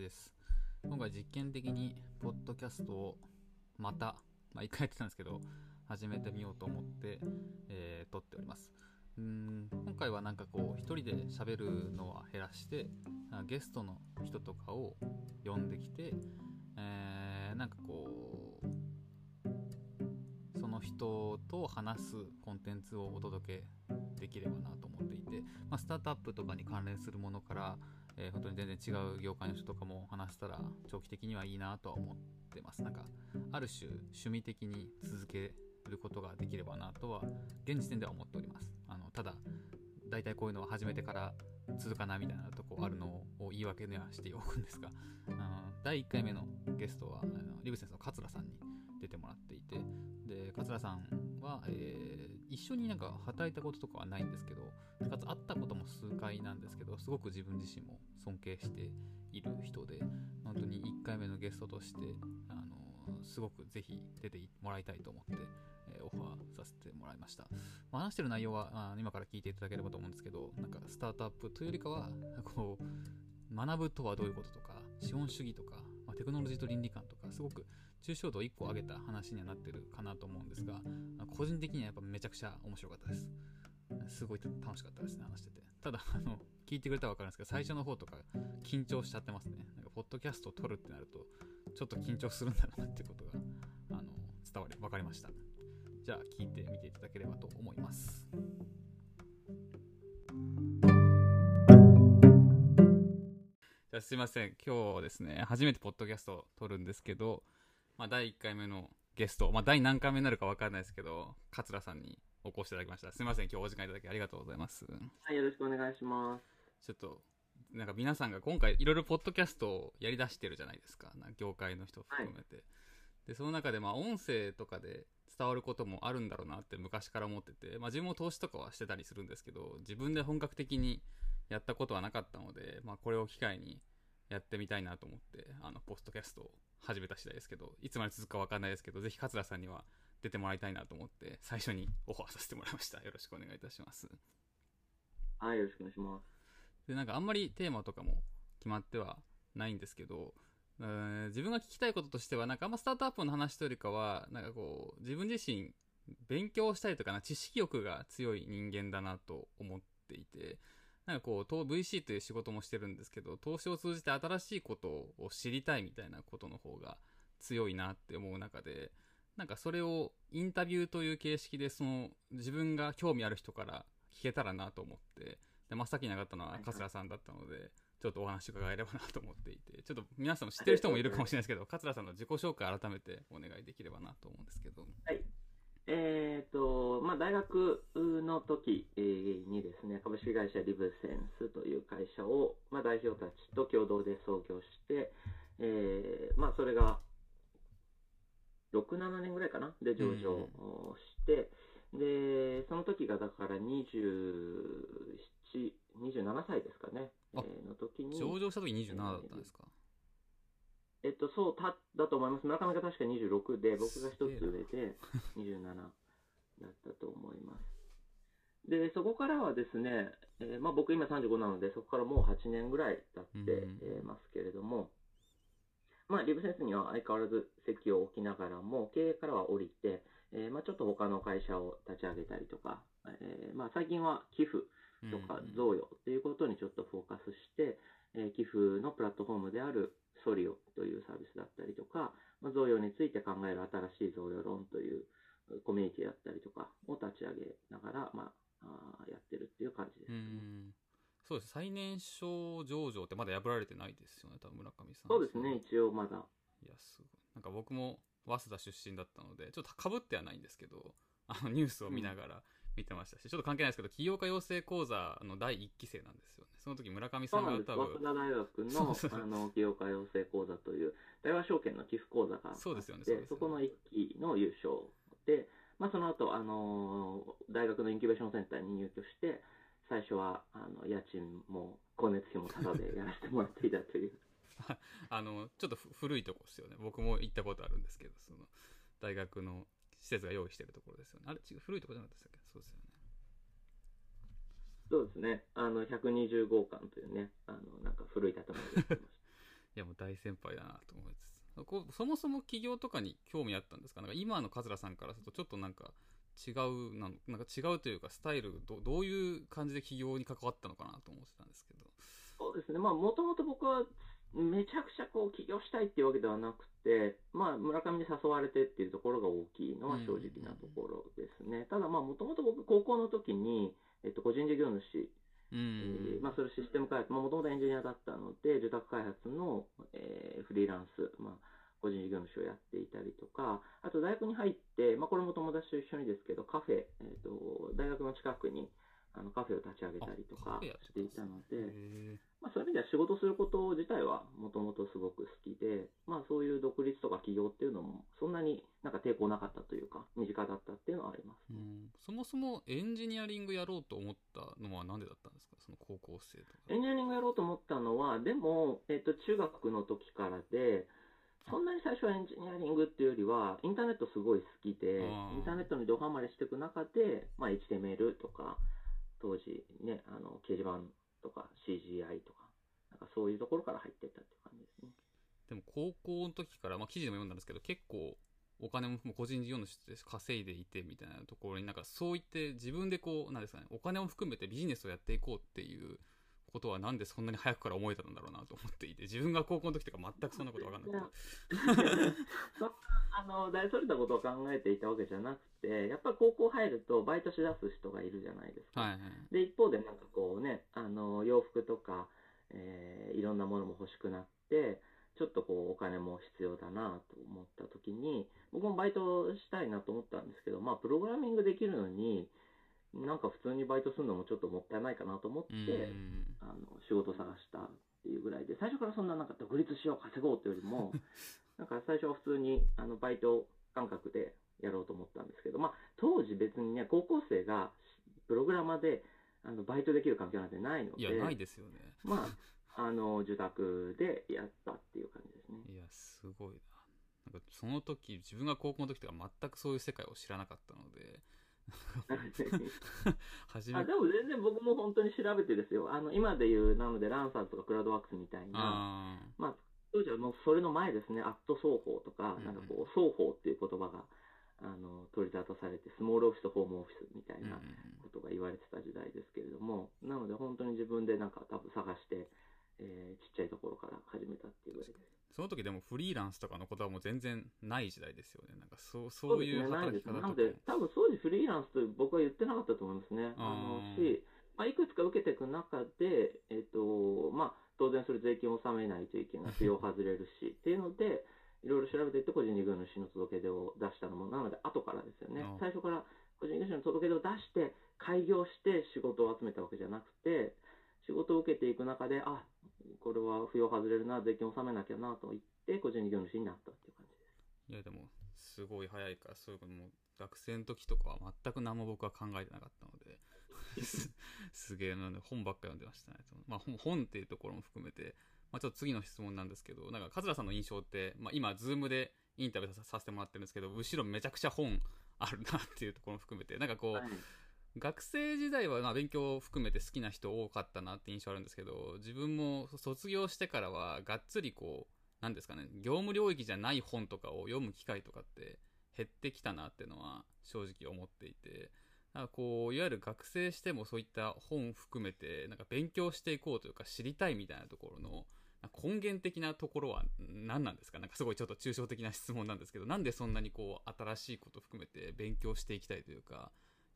です。今回実験的にポッドキャストをまた、まあ一回やってたんですけど、始めてみようと思って、えー、撮っております。うん今回はなんかこう一人で喋るのは減らしてゲストの人とかを呼んできて、えー、なんかこうその人と話すコンテンツをお届けできればなと思っていて、まあ、スタートアップとかに関連するものからえー、本当に全然違う業界の人とかも話せたら長期的にはいいなとは思ってます。なんか、ある種趣味的に続けることができればなとは、現時点では思っております。あの、ただ、大体こういうのを始めてから続かないみたいなとこあるのを言い訳にはしておくんですが、あの第1回目のゲストは、あのリブセンスの桂さんに出てもらっていて、で、桂さんは、えー、一緒になんか働いたこととかはないんですけど、かつ会ったことも数回なんですけど、すごく自分自身も尊敬している人で、本当に1回目のゲストとして、あのすごくぜひ出てもらいたいと思って、えー、オファーさせてもらいました。まあ、話してる内容はあ今から聞いていただければと思うんですけど、なんかスタートアップというよりかは、こう、学ぶとはどういうこととか、資本主義とか、まあ、テクノロジーと倫理観とか、すごく抽象度を1個上げた話にはなってるかなと思うんですが、個人的にはやっぱめちゃくちゃ面白かったです。すごい楽しかったですね、話してて。ただ、あの、聞いてくれたらわかるんですけど、最初の方とか緊張しちゃってますね。なんか、ポッドキャストを撮るってなると、ちょっと緊張するんだろうなってことが、あの、伝わり、わかりました。じゃあ、聞いてみていただければと思います。じゃあすいません。今日ですね、初めてポッドキャストを撮るんですけど、まあ、第1回目のゲスト、まあ、第何回目になるかわかんないですけど、桂さんにお越しいただきました。すみません、今日お時間いただきありがとうございます。はい、よろしくお願いします。ちょっと、なんか皆さんが今回いろいろポッドキャストをやりだしてるじゃないですか。な業界の人含めて。はい、で、その中でまあ音声とかで伝わることもあるんだろうなって昔から思ってて、まあ自分も投資とかはしてたりするんですけど、自分で本格的にやったことはなかったので、まあこれを機会にやってみたいなと思って、あの、ポッドキャストを始めた次第ですけど、いつまで続くかわかんないですけど、ぜひ桂さんには出てもらいたいなと思って、最初にオファーさせてもらいました。よろしくお願いいたします。はい、よろしくお願いします。で、なんかあんまりテーマとかも決まってはないんですけど、自分が聞きたいこととしては、なんかあんまスタートアップの話というよりかは、なんかこう、自分自身、勉強したりとかな、知識欲が強い人間だなと思っていて、なんかこう、VC という仕事もしてるんですけど、投資を通じて新しいことを知りたいみたいなことの方が強いなって思う中で、なんかそれをインタビューという形式でその自分が興味ある人から聞けたらなと思って、で、真っ先に上がったのは桂さんだったので、ちょっとお話伺えればなと思っていて、ちょっと皆さんも知ってる人もいるかもしれないですけど、桂さんの自己紹介改めてお願いできればなと思うんですけど。はい。えっ、ー、と、まあ、大学の時にですね、株式会社リブセンスという会社を、まあ、代表たちと共同で創業して、えー、まあ、それが6、7年ぐらいかな、で上場して、うん、で、その時がだから27、27歳ですかね、えー、の時に。上場した時27だったんですか、えっと、そうただと思います。村上が確か26で、僕が一つ上で27だったと思います。で、そこからはですね、えー、まあ僕今35なので、そこからもう8年ぐらい経ってますけれども、まあ、リブセンスには相変わらず席を置きながらも、経営からは降りて、えー、まあ、ちょっと他の会社を立ち上げたりとか、えー、まあ、最近は寄付とか贈与ということにちょっとフォーカスして、えー、寄付のプラットフォームであるソリオというサービスだったりとか、まあ、贈与について考える新しい贈与論というコミュニティだったりとかを立ち上げながら、まあ、あやってるっていう感じです、ね。そうです。最年少上場ってまだ破られてないですよね、多分村上さん。そうですね、一応まだ。いや、すごい。なんか僕も早稲田出身だったので、ちょっとかぶってはないんですけど、あのニュースを見ながら見てましたし、うん、ちょっと関係ないですけど、起業家養成講座の第1期生なんですよね。その時村上さんが多分。早稲田大学のあの起業家養成講座という、大和証券の寄付講座があって、そうですよね。そねそこの1期の優勝で、まあ、その後、あの大学のインキュベーションセンターに入居して、最初はあの家賃も光熱費もタダでやらせてもらっていたという。あのちょっと古いとこですよね。僕も行ったことあるんですけどその大学の施設が用意してるところですよね。あれ違う古いとこじゃなかったっけ？そうですよね。そうですね。あの120号館というねあのなんか古い建物で や、もう大先輩だなと思いつつ。そもそも起業とかに興味あったんですか？なんか今の桂さんからするとちょっとなんか違うなの、なんか違うというかスタイルど、どういう感じで起業に関わったのかなと思ってたんですけど。そうですね。まあ、もともと僕はめちゃくちゃこう起業したいっていうわけではなくて、まあ、村上に誘われてっていうところが大きいのは正直なところですね。ただ、まあ、もともと僕、高校の時に、えっと、個人事業主、うんえーまあ、それシステム開発、もともとエンジニアだったので、受託開発の、えーフリーランス、まあ、個人事業主をやっていたりとか、あと大学に入って、まあ、これも友達と一緒にですけど、カフェ、えっと大学の近くにあのカフェを立ち上げたりとかしたていたので、へまあ、そういう意味では仕事すること自体はもともとすごく好きで、まあ、そういう独立とか起業っていうのもそんなになんか抵抗なかったというか身近だったっていうのはありますーうね。んそもそもエンジニアリングやろうと思ったのはなんでだったんですか？その高校生とか。エンジニアリングやろうと思ったのは、でも、えっと、中学の時からで、そんなに最初はエンジニアリングっていうよりは、インターネットすごい好きで、インターネットにドハマりしていく中で、まあ、HTML とか、当時ね、あの、掲示板とか CGI とか、なんかそういうところから入っていったっていう感じですね。でも高校の時から、まあ、記事でも読んだんですけど結構お金も個人事業主として稼いでいてみたいなところになんかそう言って自分でこうなんですかねお金を含めてビジネスをやっていこうっていうことはなんでそんなに早くから思えたんだろうなと思っていて自分が高校の時とか全くそんなこと分かんなくて。そんな あの大それたことを考えていたわけじゃなくて、やっぱり高校入るとバイトしだす人がいるじゃないですか。はいはい。で、一方でなんかこうね、あの、洋服とか、えーいろんなものも欲しくなって、ちょっとこうお金も必要だなと思った時に、僕もバイトしたいなと思ったんですけど、まあ、プログラミングできるのに、なんか普通にバイトするのもちょっともったいないかなと思って、うん。あの、仕事探したっていうぐらいで、最初からそんななんか独立しよう、稼ごうっていうよりも、なんか最初は普通にあのバイト感覚でやろうと思ったんですけど、まあ、当時別にね、高校生がプログラマーであのバイトできる環境なんてないので、いやないですよね。まあ、あの、受託でやったっていう感じですね。いやすごいな。なんかその時自分が高校の時とか全くそういう世界を知らなかったので初めあでも全然僕も本当に調べてですよ。あの、今で言う、なので、ランサーズとかクラウドワークスみたいな、あまあ、当時はもうそれの前ですね、アット双方とか、うん。なんかこう、双方っていう言葉が、あの、取り立たされて、スモールオフィスとホームオフィスみたいなことが言われてた時代ですけれども、なので本当に自分でなんか多分探して、えーちっちゃいところから始めたっていうぐらいです。その時でもフリーランスとかのことはもう全然ない時代ですよねなんかそうそそういうですね、ないです。働き方とかなので、多分当時フリーランスと僕は言ってなかったと思いますね。あのし、まあ、いくつか受けていく中で、えっ、と、まあ、当然それ税金を納めないといけない、扶養外れるし、っていうので、いろいろ調べていって個人事業主の届け出を出したのも、なので後からですよねあ。最初から個人事業主の届け出を出して、開業して仕事を集めたわけじゃなくて、仕事を受けていく中で、あ、これは扶養外れるな、税金を納めなきゃなと言って、個人事業主になったっていう感じです。いやでもすごい早いからそういうことも学生の時とかは全く何も僕は考えてなかったのです すげえなので本ばっか読んでましたね、まあ、本本っていうところも含めて、まあ、ちょっと次の質問なんですけどなんか桂さんの印象って、まあ、今ズームでインタビューささせてもらってるんですけど後ろめちゃくちゃ本あるなっていうところも含めてなんかこう、はい学生時代はまあ勉強を含めて好きな人多かったなって印象あるんですけど自分も卒業してからはがっつりこうなんですかね業務領域じゃない本とかを読む機会とかって減ってきたなっていうのは正直思っていてなんかこういわゆる学生してもそういった本含めてなんか勉強していこうというか知りたいみたいなところの根源的なところは何なんですか？なんかすごいちょっと抽象的な質問なんですけどなんでそんなにこう新しいこと含めて勉強していきたいというか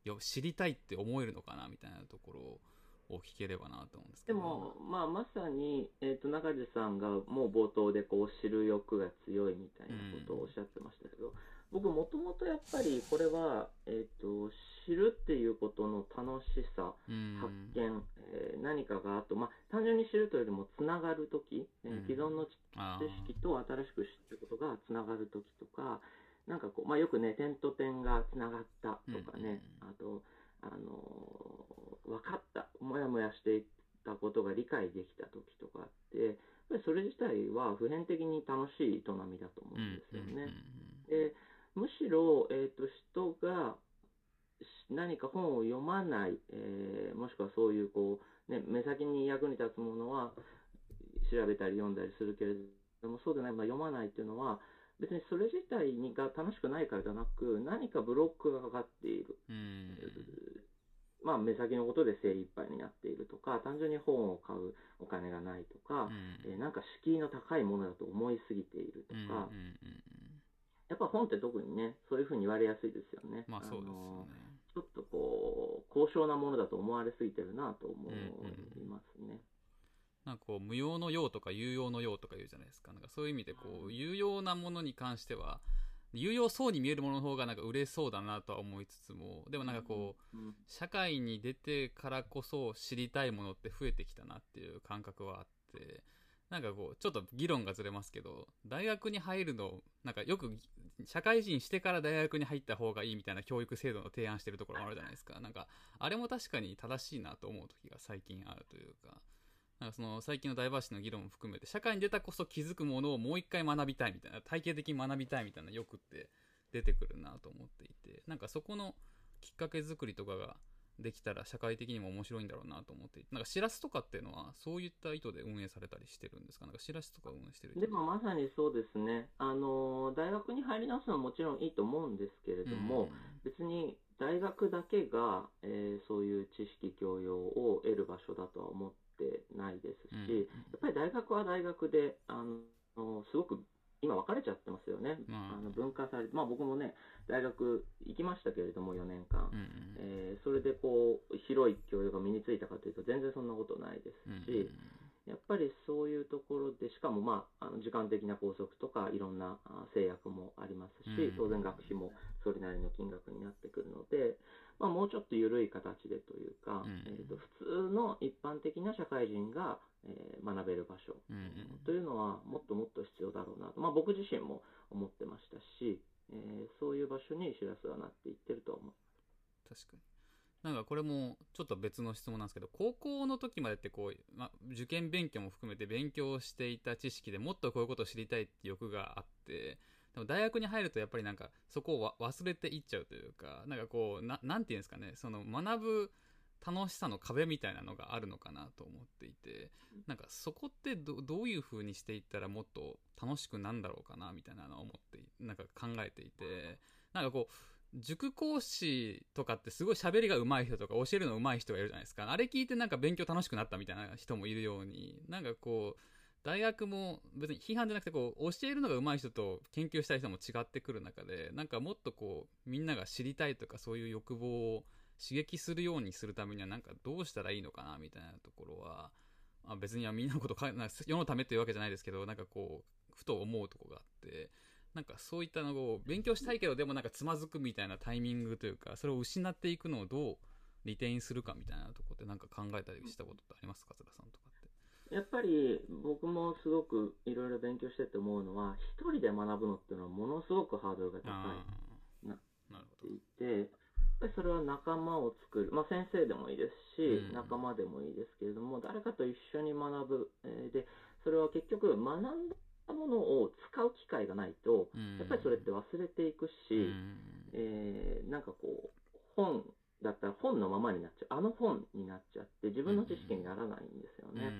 よ知りたいって思えるのかなみたいなところを聞ければなと思うんですけど。でも、まあ、まさに、えっ、と、中地さんがもう冒頭でこう、知る欲が強いみたいなことをおっしゃってましたけど、僕もともとやっぱりこれは、えっ、と、知るっていうことの楽しさ、うん。発見、えー何かがあと、まあ、単純に知るというよりも、つながるとき、えーうん。既存の知識と新しく知ることがつながるときとか、なんかこう、まあ、よくね、点と点がつながったとかね、あと、あのー分かった、もやもやしていたことが理解できたときとかって、やっぱりそれ自体は普遍的に楽しい営みだと思ううんんですよね。うんでむしろ、えー、と人がし何か本を読まない、えーもしくはそういうこう、ね、目先に役に立つものは調べたり読んだりするけれども、そうでない、まあ、読まないっていうのは、別にそれ自体にが楽しくないからじゃなく、何かブロックがかかっている。うん。まあ、目先のことで精一杯になっているとか、単純に本を買うお金がないとか、うんえーなんか敷居の高いものだと思いすぎているとうんうんか、うんやっぱ本って特にね、そういうふうに言われやすいですよね。まあそうですよのね。ちょっとこう、高尚なものだと思われすぎてるなと思うんいますね。なんかこう無用の用とか有用の用とか言うじゃないですか。なんかそういう意味でこう有用なものに関しては有用そうに見えるものの方がなんか売れそうだなとは思いつつもでもなんかこううん。社会に出てからこそ知りたいものって増えてきたなっていう感覚はあってなんかこうちょっと議論がずれますけど大学に入るのなんかよく社会人してから大学に入った方がいいみたいな教育制度の提案してるところもあるじゃないですか。なんかあれも確かに正しいなと思う時が最近あるというかなんかその最近のダイバーシティの議論も含めて社会に出たこそ気づくものをもう一回学びたいみたいな体系的に学びたいみたいな欲って出てくるなと思っていてなんかそこのきっかけ作りとかができたら社会的にも面白いんだろうなと思っていてなんかしらすとかっていうのはそういった意図で運営されたりしてるんですか？なんかしらすとか運営してるでもまさにそうですね。あの、大学に入り直すのはもちろんいいと思うんですけれども、別に大学だけが、えーそういう知識教養を得る場所だとは思ってないですうんし、やっぱり大学は大学で、あの、すごく今分かれちゃってますよね。まあ。あの分化されて、まあ僕もね、大学行きましたけれども、4年間。うんうんえーそれでこう、広い教養が身についたかというと、全然そんなことないですうんうんし、やっぱりそういうところで、しかもまあ、あの時間的な拘束とか、いろんなあ制約もありますし、うん。当然学費もそれなりの金額になってくるので、まあ、もうちょっと緩い形でというか、うん。えーと普通の一般的な社会人が、えー学べる場所、というのは、もっともっと必要だろうなと、まあ、僕自身も思ってましたし、えーそういう場所にしらすはなっていってると思う。確かに。なんかこれもちょっと別の質問なんですけど高校の時までってこう、まあ、受験勉強も含めて勉強していた知識でもっとこういうことを知りたいって欲があってでも大学に入るとやっぱりなんかそこを忘れていっちゃうというかなんかこうななんていうんですかねその学ぶ楽しさの壁みたいなのがあるのかなと思っていてなんかそこってどどういう風にしていったらもっと楽しくなんだろうかなみたいなのを思ってなんか考えていてなんかこう塾講師とかってすごい喋りが上手い人とか教えるの上手い人がいるじゃないですか。あれ聞いてなんか勉強楽しくなったみたいな人もいるようになんかこう大学も別に批判じゃなくてこう教えるのが上手い人と研究したい人も違ってくる中でなんかもっとこうみんなが知りたいとかそういう欲望を刺激するようにするためにはなんかどうしたらいいのかなみたいなところはあ別にはみんなのことかなんか世のためというわけじゃないですけどなんかこうふと思うとこがあってなんかそういったのを勉強したいけどでもなんかつまずくみたいなタイミングというかそれを失っていくのをどうリテインするかみたいなとこってなんか考えたりしたことってありますか桂さんとか。やっぱり僕もすごくいろいろ勉強してて思うのは、一人で学ぶのっていうのはものすごくハードルが高あいー。なっていて、やっぱりそれは仲間を作る、まあ、先生でもいいですし、うん。仲間でもいいですけれども、誰かと一緒に学ぶ、えーでそれは結局、学んだものを使う機会がないと、やっぱりそれって忘れていくし、うん。えーなんかこう、本だったら本のままになっちゃう、あの本になっちゃって、自分の知識にならないんですよね。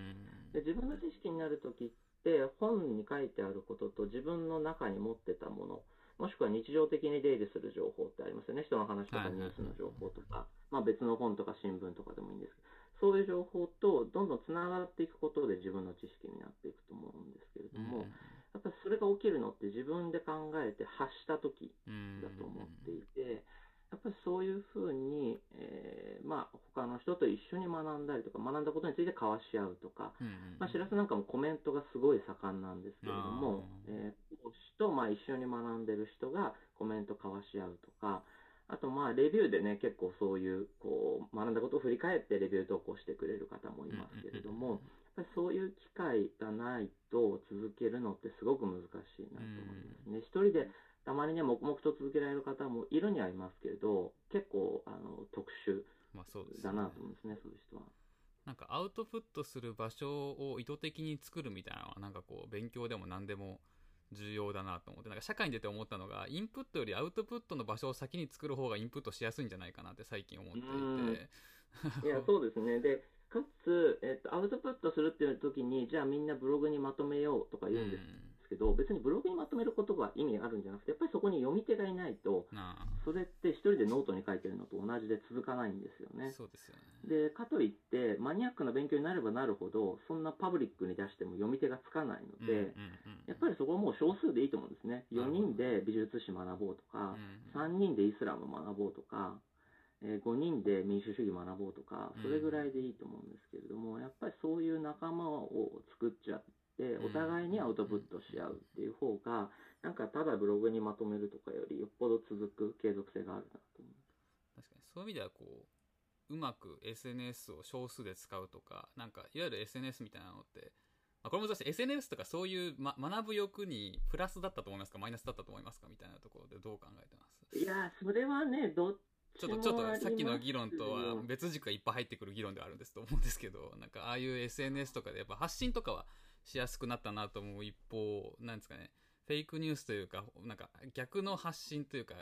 で自分の知識になるときって、本に書いてあることと自分の中に持ってたもの、もしくは日常的に出入りする情報ってありますよね。人の話とかニュースの情報とか、まあ別の本とか新聞とかでもいいんですけど、そういう情報とどんどんつながっていくことで自分の知識になっていくと思うんですけれども、やっぱりそれが起きるのって自分で考えて発したときうんだと思っていて、やっぱりそういうふうに、えーまあ、他の人と一緒に学んだりとか、学んだことについて交わし合うとか、うんうんまあ、しらすなんかもコメントがすごい盛んなんですけれども、えー講師とまあ一緒に学んでる人がコメント交わし合うとか、あとまあレビューでね、結構そういうこう学んだことを振り返ってレビュー投稿してくれる方もいますけれども、やっぱりそういう機会がないと続けるのってすごく難しいなと思いますね。一人でたまにね、黙々と続けられる方もいるにはいますけれど、結構あの特殊だなと思うんですね、そういう人は。なんかアウトプットする場所を意図的に作るみたいなのはなんかこう勉強でも何でも重要だなと思って。なんか社会に出て思ったのがインプットよりアウトプットの場所を先に作る方がインプットしやすいんじゃないかなって最近思っていて。いや、そうですね。で、かつ、えっと、アウトプットするっていう時に、じゃあみんなブログにまとめようとか言うんですけど、別にブログにまとめることが意味あるんじゃなくて、やっぱりそこに読み手がいないと、なそれって一人でノートに書いてるのと同じで続かないんですよね。そうですよね。で、かといって、マニアックな勉強になればなるほど、そんなパブリックに出しても読み手がつかないので、やっぱりそこはもう少数でいいと思うんですね。4なるほど人で美術史学ぼうとか、うん3人でイスラム学ぼうとか、えー5人で民主主義学ぼうとか、それぐらいでいいと思うんですけれども、やっぱりそういう仲間を作っちゃっお互いにアウトプットし合うっていう方が、なんかただブログにまとめるとかよりよっぽど続く継続性があるなと思う。確かにそういう意味ではこううまく SNS を少数で使うとかなんかいわゆる SNS みたいなのって、まあ、これも難しい SNS とかそういう、ま、学ぶ欲にプラスだったと思いますか？マイナスだったと思いますか？みたいなところでどう考えてます？いやー、それはね、どっちょっとちょっとさっきの議論とは別軸がいっぱい入ってくる議論ではあるんですと思うんですけどなんかああいう SNS とかでやっぱ発信とかはしやすくなったなと思う一方なんですかねフェイクニュースというかなんか逆の発信というか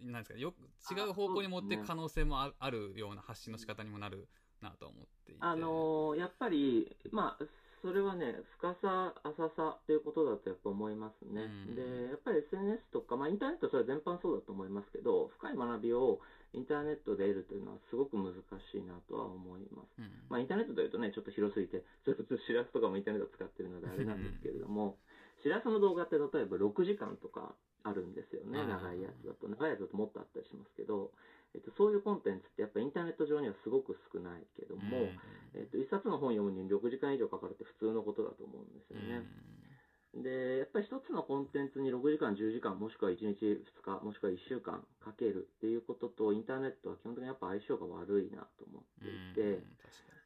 なんですかねよ違う方向に持っていく可能性もああるような発信の仕方にもなるなと思っていてあのーやっぱり、まあ、それはね、深さ、浅さということだとやっぱ思いますね。うんで、やっぱり SNS とか、まあ、インターネットそれは全般そうだと思いますけど、深い学びをインターネットで得るというのはすごく難しいなとは思います。うんまあ、インターネットというとね、ちょっと広すぎて、それこそしらすとかもインターネットを使ってるのであれなんですけれども、しらすの動画って例えば6時間とかあるんですよね、うん長いやつだと。長いやつだともっとあったりしますけど、えっと、そういうコンテンツってやっぱインターネット上にはすごく少ないけども、えっと、一冊の本読むのに6時間以上かかるって普通のことだと思うんですよね。で、やっぱり一つのコンテンツに6時間、10時間、もしくは1日、2日、もしくは1週間かけるっていうことと、インターネットは基本的にやっぱ相性が悪いなと思っていて、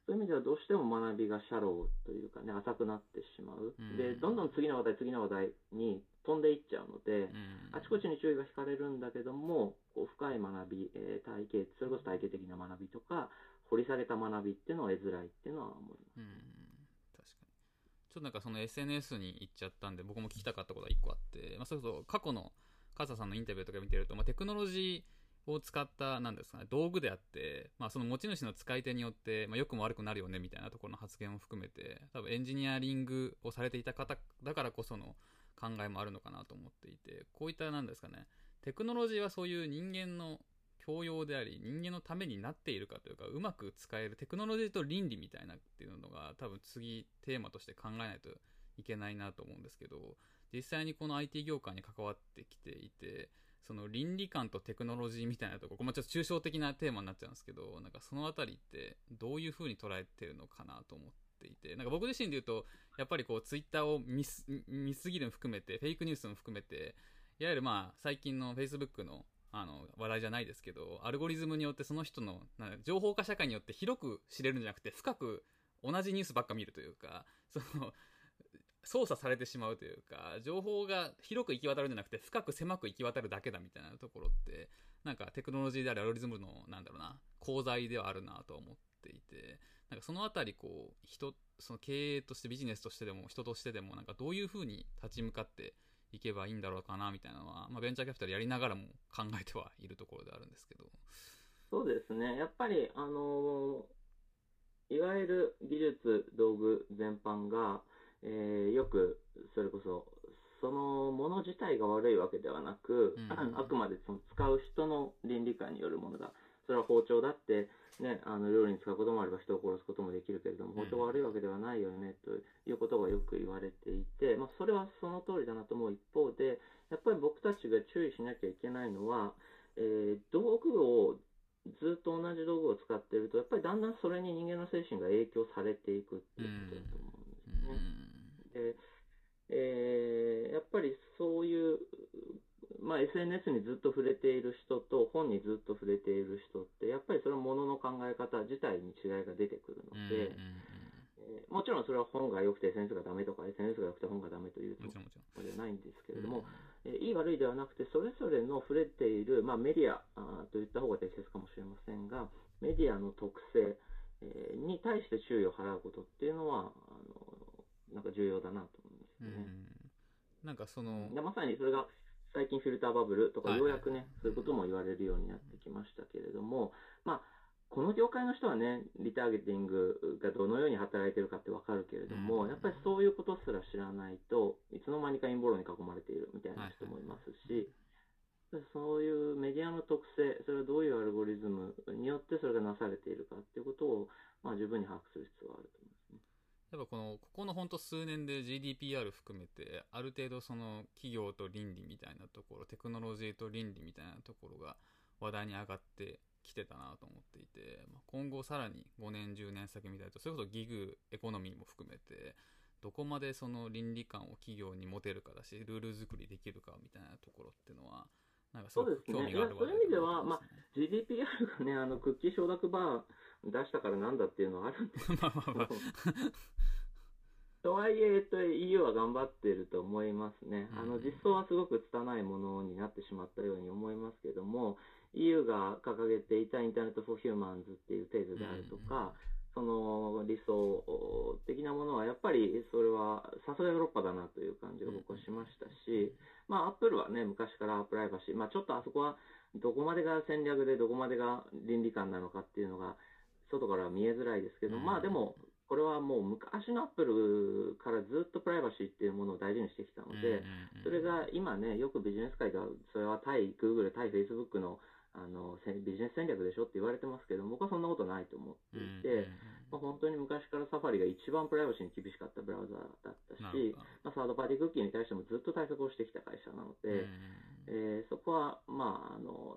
そういう意味ではどうしても学びがシャローというかね、浅くなってしまう。うんで、どんどん次の話題、次の話題に飛んでいっちゃうので、あちこちに注意が引かれるんだけども、こう深い学び、えー体系、それこそ体系的な学びとか、掘り下げた学びっていうのを得づらいっていうのは思います。うん確かにちょっとなんかその SNS に行っちゃったんで僕も聞きたかったことが1個あって、まあ、それこそ過去のカサさんのインタビューとか見てると、まあ、テクノロジーを使ったなんですか、ね、道具であって、まあ、その持ち主の使い手によって、まあ、良くも悪くなるよねみたいなところの発言を含めて多分エンジニアリングをされていた方だからこその考えもあるのかなと思っていてこういったなんですかねテクノロジーはそういう人間の教養であり人間のためになっているかというかうまく使えるテクノロジーと倫理みたいなっていうのが多分次テーマとして考えないといけないなと思うんですけど実際にこの IT 業界に関わってきていてその倫理観とテクノロジーみたいなところ、まあ、ちょっと抽象的なテーマになっちゃうんですけどなんかそのあたりってどういうふうに捉えてるのかなと思っていてなんか僕自身で言うとやっぱりこうツイッターを見す見すぎるの含めてフェイクニュースも含めていわゆるまあ最近の Facebook のあの話題じゃないですけどアルゴリズムによってその人のな情報化社会によって広く知れるんじゃなくて深く同じニュースばっか見るというかその操作されてしまうというか情報が広く行き渡るんじゃなくて深く狭く行き渡るだけだみたいなところってなんかテクノロジーであるアルゴリズムのなんだろうな功罪ではあるなと思っていてなんかそのあたりこう人その経営としてビジネスとしてでも人としてでもなんかどういうふうに立ち向かっていけばいいんだろうかなみたいなのは、まあ、ベンチャーキャピタルやりながらも考えてはいるところであるんですけど。そうですね。やっぱり、あのーいわゆる技術、道具全般が、えーよく、それこそ、そのもの自体が悪いわけではなく、うん。あくまでその使う人の倫理観によるものだ。それは包丁だって、ね、あの料理に使うこともあれば人を殺すこともできるけれども、うん。包丁が悪いわけではないよね、ということがよく言われていて、まあ、それはその通りだなと思う一方で、やっぱり僕たちが注意しなきゃいけないのは、えー道具をずっと同じ道具を使っていると、やっぱりだんだんそれに人間の精神が影響されていくっていうことだと思う。んでえーやっぱりそういう、まあ、SNS にずっと触れている人と本にずっと触れている人って、やっぱりそれはものの考え方自体に違いが出てくるので、えーもちろんそれは本が良くて SNS がダメとか、SNS が良くて本がダメというもちろんもちろん。のではないんですけれどうんも、えーいい悪いではなくて、それぞれの触れている、まあ、メディアあーといった方が適切かもしれませんが、メディアの特性、えーに対して注意を払うことっていうのは、あのなんか重要だなと思うんですね。ん。なんかその、でまさにそれが最近フィルターバブルとかはいようやくね、はいそういうことも言われるようになってきましたけれども、まあ、この業界の人はね、リターゲティングがどのように働いてるかってわかるけれども、うんやっぱりそういうことすら知らないといつの間にか陰謀論に囲まれているみたいな人もいますし、そういうメディアの特性、それはどういうアルゴリズムによってそれがなされているかっていうことを、まあ、十分に把握する必要があると思いますね。やっぱこの、ここの本当数年で GDPR 含めて、ある程度その企業と倫理みたいなところ、テクノロジーと倫理みたいなところが話題に上がってきてたなと思っていて、まあ、今後さらに5年、10年先みたいと、それこそギグエコノミーも含めて、どこまでその倫理観を企業に持てるかだし、ルール作りできるかみたいなところっていうのは、なんかすごく興味があるそうですね。そういう意味ではまあ GDPR がね、あの、クッキー承諾バー出したからなんだっていうのはあるんです まあまあまあ、とはいえ、えっと、EU は頑張っていると思いますね。あの、うん実装はすごく拙いものになってしまったように思いますけども、EU が掲げていた Internet for Humans っていうテーゼであるとか、その理想的なものは、やっぱりそれはさすがヨーロッパだなという感じが僕はしましたし、まあ、アップルはね、昔からプライバシー、まあ、ちょっとあそこはどこまでが戦略でどこまでが倫理観なのかっていうのが、外からは見えづらいですけど、うん。まあでも、これはもう昔のアップルからずっとプライバシーっていうものを大事にしてきたので、それが今ね、よくビジネス界では、それは対 Google、対 Facebook のあのせビジネス戦略でしょって言われてますけど、僕はそんなことないと思っていて、まあ、本当に昔からサファリが一番プライバシーに厳しかったブラウザーだったし、まあ、サードパーティークッキーに対してもずっと対策をしてきた会社なので、えーそこは、まあ、あの、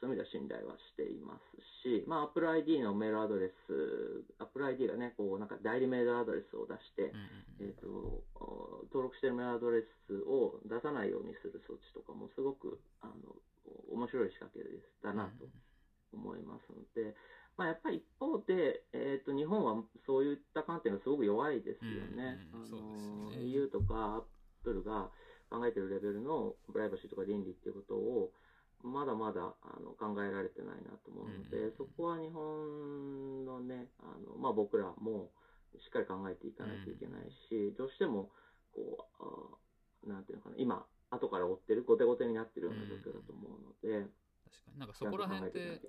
そういう意味では信頼はしていますし、まあ、Apple ID のメールアドレス、Apple ID がね、こう、なんか代理メールアドレスを出して、えっ、と、お登録しているメールアドレスを出さないようにする措置とかもすごく、あの、面白い仕掛けです、だなと思いますので、まあ、やっぱり一方で、えっ、と、日本はそういった観点がすごく弱いですよね。う EU とか Apple が考えてるレベルのプライバシーとか倫理っていうことを、まだまだあの考えられてないなと思うので、うんそこは日本のね、あの、まあ、僕らもしっかり考えていかないといけないし、どうしても、こう、あなんていうのかな、今、後から追ってる、後手後手になってるような状況だと思うので、確かに。なんかそこら辺って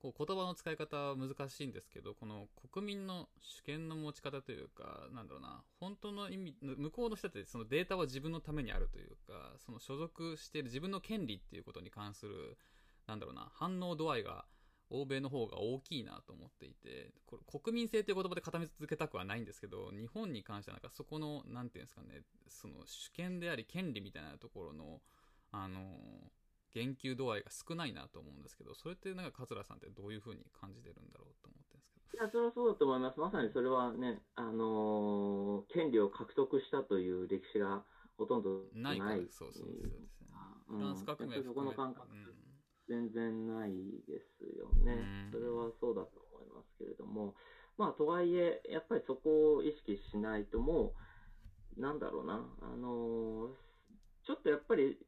こう言葉の使い方は難しいんですけどこの国民の主権の持ち方というかなんだろうな本当の意味向こうの人ってそのデータは自分のためにあるというかその所属している自分の権利っていうことに関するなんだろうな反応度合いが欧米の方が大きいなと思っていてこれ国民性という言葉で固め続けたくはないんですけど日本に関してはなんかそこのなんていうんですかねその主権であり権利みたいなところのあの言及度合いが少ないなと思うんですけど、それってなんか桂さんってどういうふうに感じてるんだろうと思ってるんですけど。いや、それはそうだと思います。まさにそれはね、あのー権利を獲得したという歴史がほとんどな。ないいから、そうそうですよね。うんフランス革命やっぱりそこの感覚うん全然ないですよね。うん。それはそうだと思いますけれども、まあ、とはいえ、やっぱりそこを意識しないともう、なんだろうな、あのーちょっとやっぱり、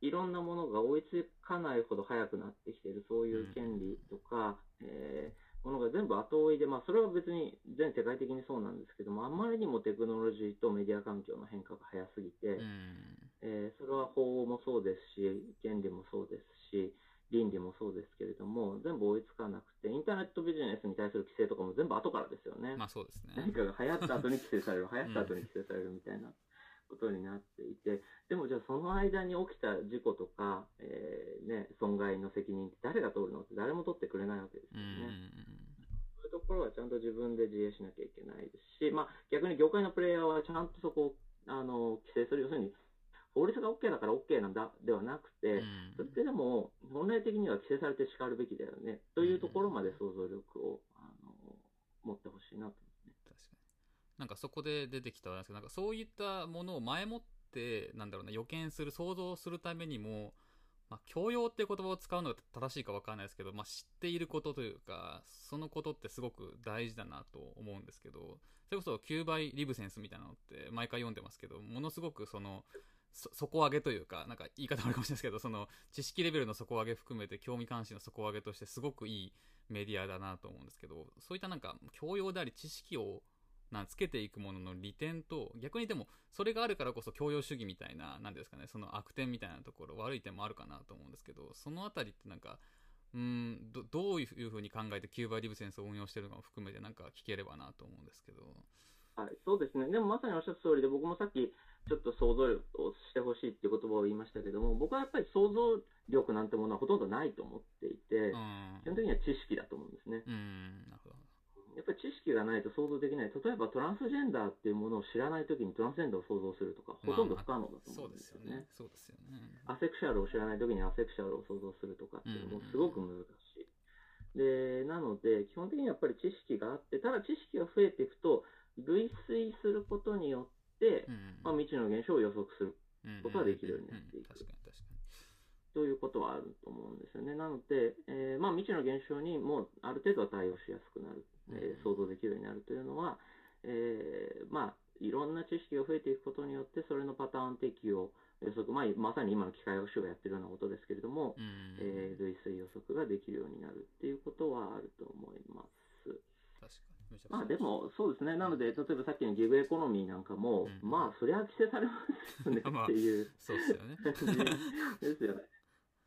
いろんなものが追いつかないほど早くなってきている、そういう権利とか、えーものが全部後追いで、まあ、それは別に全世界的にそうなんですけども、あまりにもテクノロジーとメディア環境の変化が早すぎて、うん。えーそれは法もそうですし、権利もそうですし、倫理もそうですけれども、全部追いつかなくて、インターネットビジネスに対する規制とかも全部後からですよね。まあそうですね。何かが流行った後に規制される、流行った後に規制されるみたいなことになっていて、でもじゃあその間に起きた事故とか、えーね、損害の責任って誰が取るのって誰も取ってくれないわけですうんよね。そういうところはちゃんと自分で自衛しなきゃいけないですし、まあ、逆に業界のプレイヤーはちゃんとそこをあの規制する、要するに法律が OK だから OK なんだではなくて、それでも本来的には規制されて叱るべきだよねというところまで想像力をあの持ってほしいなと。確かに。なんかそこで出てきたんですけど、なんかそういったものを前もって、なんだろうな、予見する、想像するためにも、まあ、教養っていう言葉を使うのが正しいかわかんないですけど、まあ、知っていることというか、そのことってすごく大事だなと思うんですけど、それこそ9倍リブセンスみたいなのって毎回読んでますけど、ものすごくその、底上げというか、なんか言い方悪いかもしれないですけど、その知識レベルの底上げ含めて興味関心の底上げとしてすごくいいメディアだなと思うんですけど、そういったなんか教養であり知識をなんつけていくものの利点と、逆にでもそれがあるからこそ教養主義みたいな、なんですかね、その悪点みたいなところ、悪い点もあるかなと思うんですけど、そのあたりってなんか、うんどどういうふうに考えてキューバリブセンスを運用しているのかも含めてなんか聞ければなと思うんですけど。はい、そうですね。でもまさにおっしゃった通りで、僕もさっきちょっと想像力をしてほしいっていう言葉を言いましたけども、僕はやっぱり想像力なんてものはほとんどないと思っていて、うん基本的には知識だと思うんですね。やっぱり知識がないと想像できない。例えばトランスジェンダーっていうものを知らないときにトランスジェンダーを想像するとか、ほとんど不可能だとそ思うんですよね。。そうですよね。アセクシャルを知らないときにアセクシャルを想像するとかっていうのもすごく難しい。で、なので、基本的にやっぱり知識があって、ただ知識が増えていくと、類推することによって、うんまあ、未知の現象を予測するうんことができるようになっていくということはあると思うんですよね。なので、えーまあ、未知の現象にもうある程度は対応しやすくなる、えー想像できるようになるというのは、えーまあ、いろんな知識が増えていくことによって、それのパターン適用予測、まあ、まさに今の機械学習がやってるようなことですけれども、に。うんえー類推予測ができるようになるっていうことはあると思います。確かに。まあでも、そうですね。なので、例えばさっきのギグエコノミーなんかも、うんまあ、そりゃ規制されますよね まあっていうそうですよね。ですよね。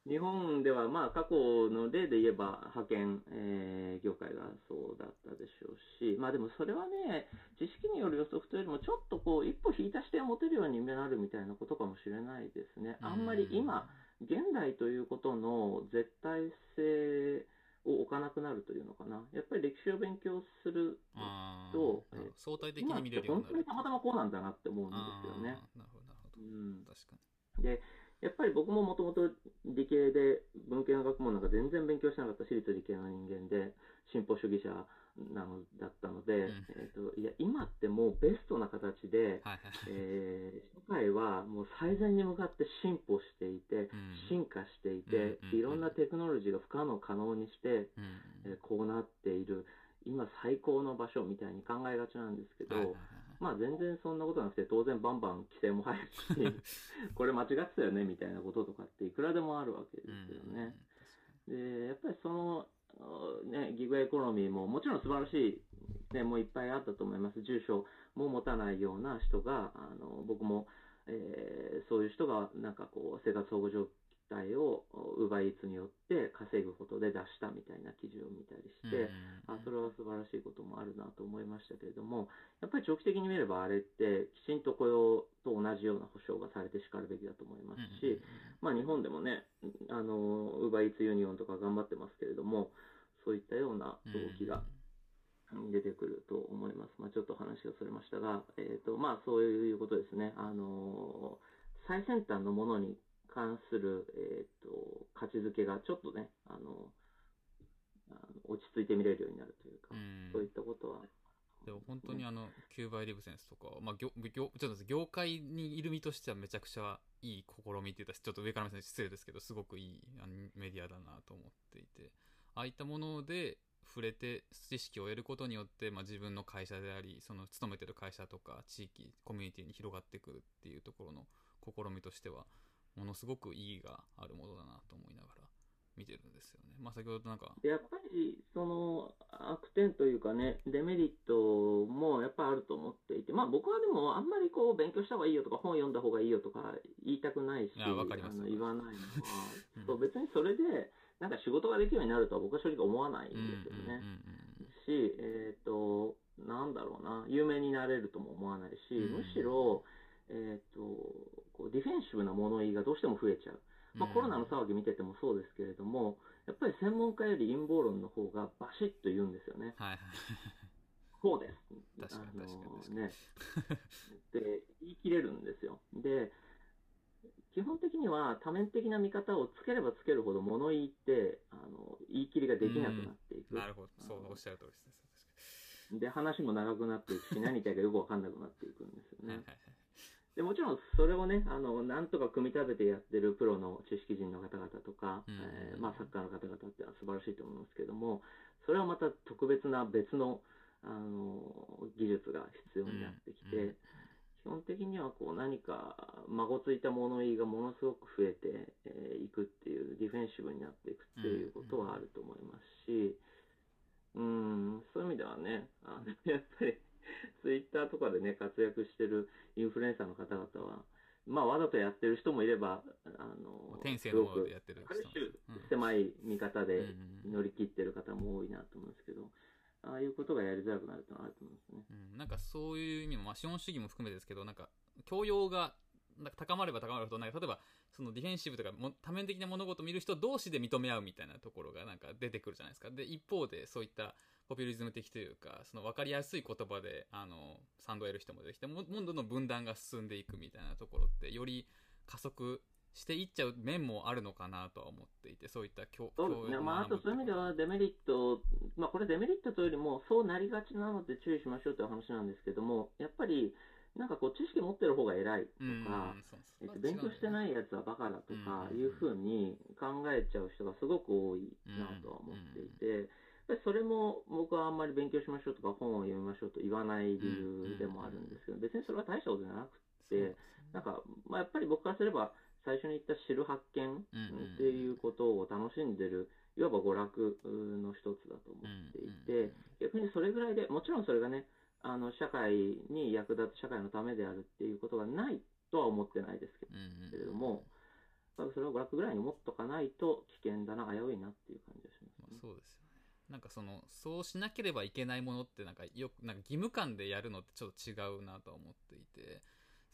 日本では、まあ、過去の例で言えば、派遣、えー業界がそうだったでしょうし、まあでもそれはね、知識による予測というよりも、ちょっとこう、一歩引いた視点を持てるようになるみたいなことかもしれないですね。あんまり今、現代ということの絶対性を置かなくなるというのかな。やっぱり歴史を勉強するとなるほど相対的に見れて本当にるようになる。たまたまこうなんだなって思うんですよね。なるほど、なるほど。うん、確かに。で、やっぱり僕ももともと理系で文系の学問なんか全然勉強してなかった私立理系の人間で進歩主義者なのだったので、うん。えっといや今ってもうベストな形で、はいはい。えー社会はもう最善に向かって進歩していて、うん。進化していて、うんうんいろんなテクノロジーが不可能を可能にして、うんえーこうなっている。今最高の場所みたいに考えがちなんですけど、はいはいはいまあ全然そんなことなくて、当然バンバン規制も入るし、これ間違ってたよねみたいなこととかっていくらでもあるわけですよね。で、やっぱりその、あね、ギグエコノミーももちろん素晴らしいねもういっぱいあったと思います。住所も持たないような人が、あの、僕も、えーそういう人がなんかこう生活保護状態を奪いイーツによって稼ぐことで出したみたいな記事を見たりして、あそれは素晴らしいこともあるなと思いましたけれども、やっぱり長期的に見ればあれってきちんと雇用と同じような保障がされてしかるべきだと思いますし、まあ日本でもね、あの、ウーバーイーツユニオンとか頑張ってますけれども、そういったような動きが出てくると思います。まあちょっと話がそれましたが、えっ、と、まあそういうことですね。あの、最先端のものに関する、えっ、と、価値づけがちょっとね、あの、あの落ち着いて見れるようになるというか、うん。そういったことはでも本当にあの、キューバイリブセンスとか、まあ、業、業、ちょっと業界にいる身としてはめちゃくちゃいい試みって言ったら、ちょっと上から目線失礼ですけど、すごくいいメディアだなと思っていて、ああいったもので触れて知識を得ることによって、まあ、自分の会社であり、その勤めてる会社とか地域、コミュニティに広がってくるっていうところの試みとしては、ものすごく意義があるものだなと思いながら見てるんですよね。まあ、先ほどなんか、でやっぱり、その、悪点というかね、デメリットもやっぱあると思っていて、まあ僕はでもあんまりこう勉強した方がいいよとか本読んだ方がいいよとか言いたくないし、いあの言わないのは、うんそう別にそれで、なんか仕事ができるようになるとは僕は正直思わないんですよね。し、えっ、と、なんだろうな、有名になれるとも思わないし、うん。むしろ、えっ、と、こうディフェンシブな物言いがどうしても増えちゃう。まあ、コロナの騒ぎ見ててもそうですけれども、やっぱり専門家より陰謀論の方がバシッと言うんですよね。はいはい。こうです。あの確かに確かにね。で、言い切れるんですよ。で、基本的には多面的な見方をつければつけるほど物言いって、あの、言い切りができなくなっていく。なるほど。そう、おっしゃる通りですね。で、話も長くなっていくし、何言いたいかよくわかんなくなっていくんですよねはいはい。はい。でもちろんそれをね、あの、なんとか組み立ててやってるプロの知識人の方々とか、うん。えーまあ、サッカーの方々って素晴らしいと思いますけども、それはまた特別な別の、あの、技術が必要になってきて、うんうん基本的にはこう何か孫ついた物言いがものすごく増えてい、えーいくっていう、ディフェンシブになっていくっていうことはあると思いますし、うん、そういう意味ではね、あのやっぱり、ツイッターとかでね、活躍してるインフルエンサーの方々は、まあ、わざとやってる人もいれば、あの、天性のものでやってるある種うん狭い見方で乗り切ってる方も多いなと思うんですけど、ああいうことがやりづらくなるというのはあると思うんですね。うん、なんかそういう意味も、まあ、資本主義も含めてですけど、なんか、教養が、なんか高まれば高まるほど、なんか例えば、そのディフェンシブとかも多面的な物事を見る人同士で認め合うみたいなところがなんか出てくるじゃないですか。で、一方でそういったポピュリズム的というか、その分かりやすい言葉で、あの、賛同を得る人も出てきて、もどんどん分断が進んでいくみたいなところって、より加速していっちゃう面もあるのかなとは思っていて、そういった教そうですね。まあ、あとそういう意味では、はデメリット、まあ、これデメリットというよりも、そうなりがちなので注意しましょうという話なんですけども、やっぱり、なんかこう、知識持ってる方が偉いとうん、か、えっと、勉強してないいやつはバカだとかうんいうふうに考えちゃう人がすごく多いなとは思っていて、ぱりそれも僕はあんまり勉強しましょうとか本を読みましょうと言わない理由でもあるんですけど、別にそれは大したことじゃなくて、なんか、まあ、やっぱり僕からすれば、最初に言った知る発見っていうことを楽しんでる、いわば娯楽の一つだと思っていて、逆にそれぐらいで、もちろんそれがね、あの、社会に役立つ社会のためであるっていうことがないとは思ってないですけど、けれども、それを娯楽ぐらいに持っとかないと危険だな、危ういなっていう感じがします、ね。そうです。なんかその、そうしなければいけないものってなんかよく、なんか義務感でやるのってちょっと違うなと思っていて、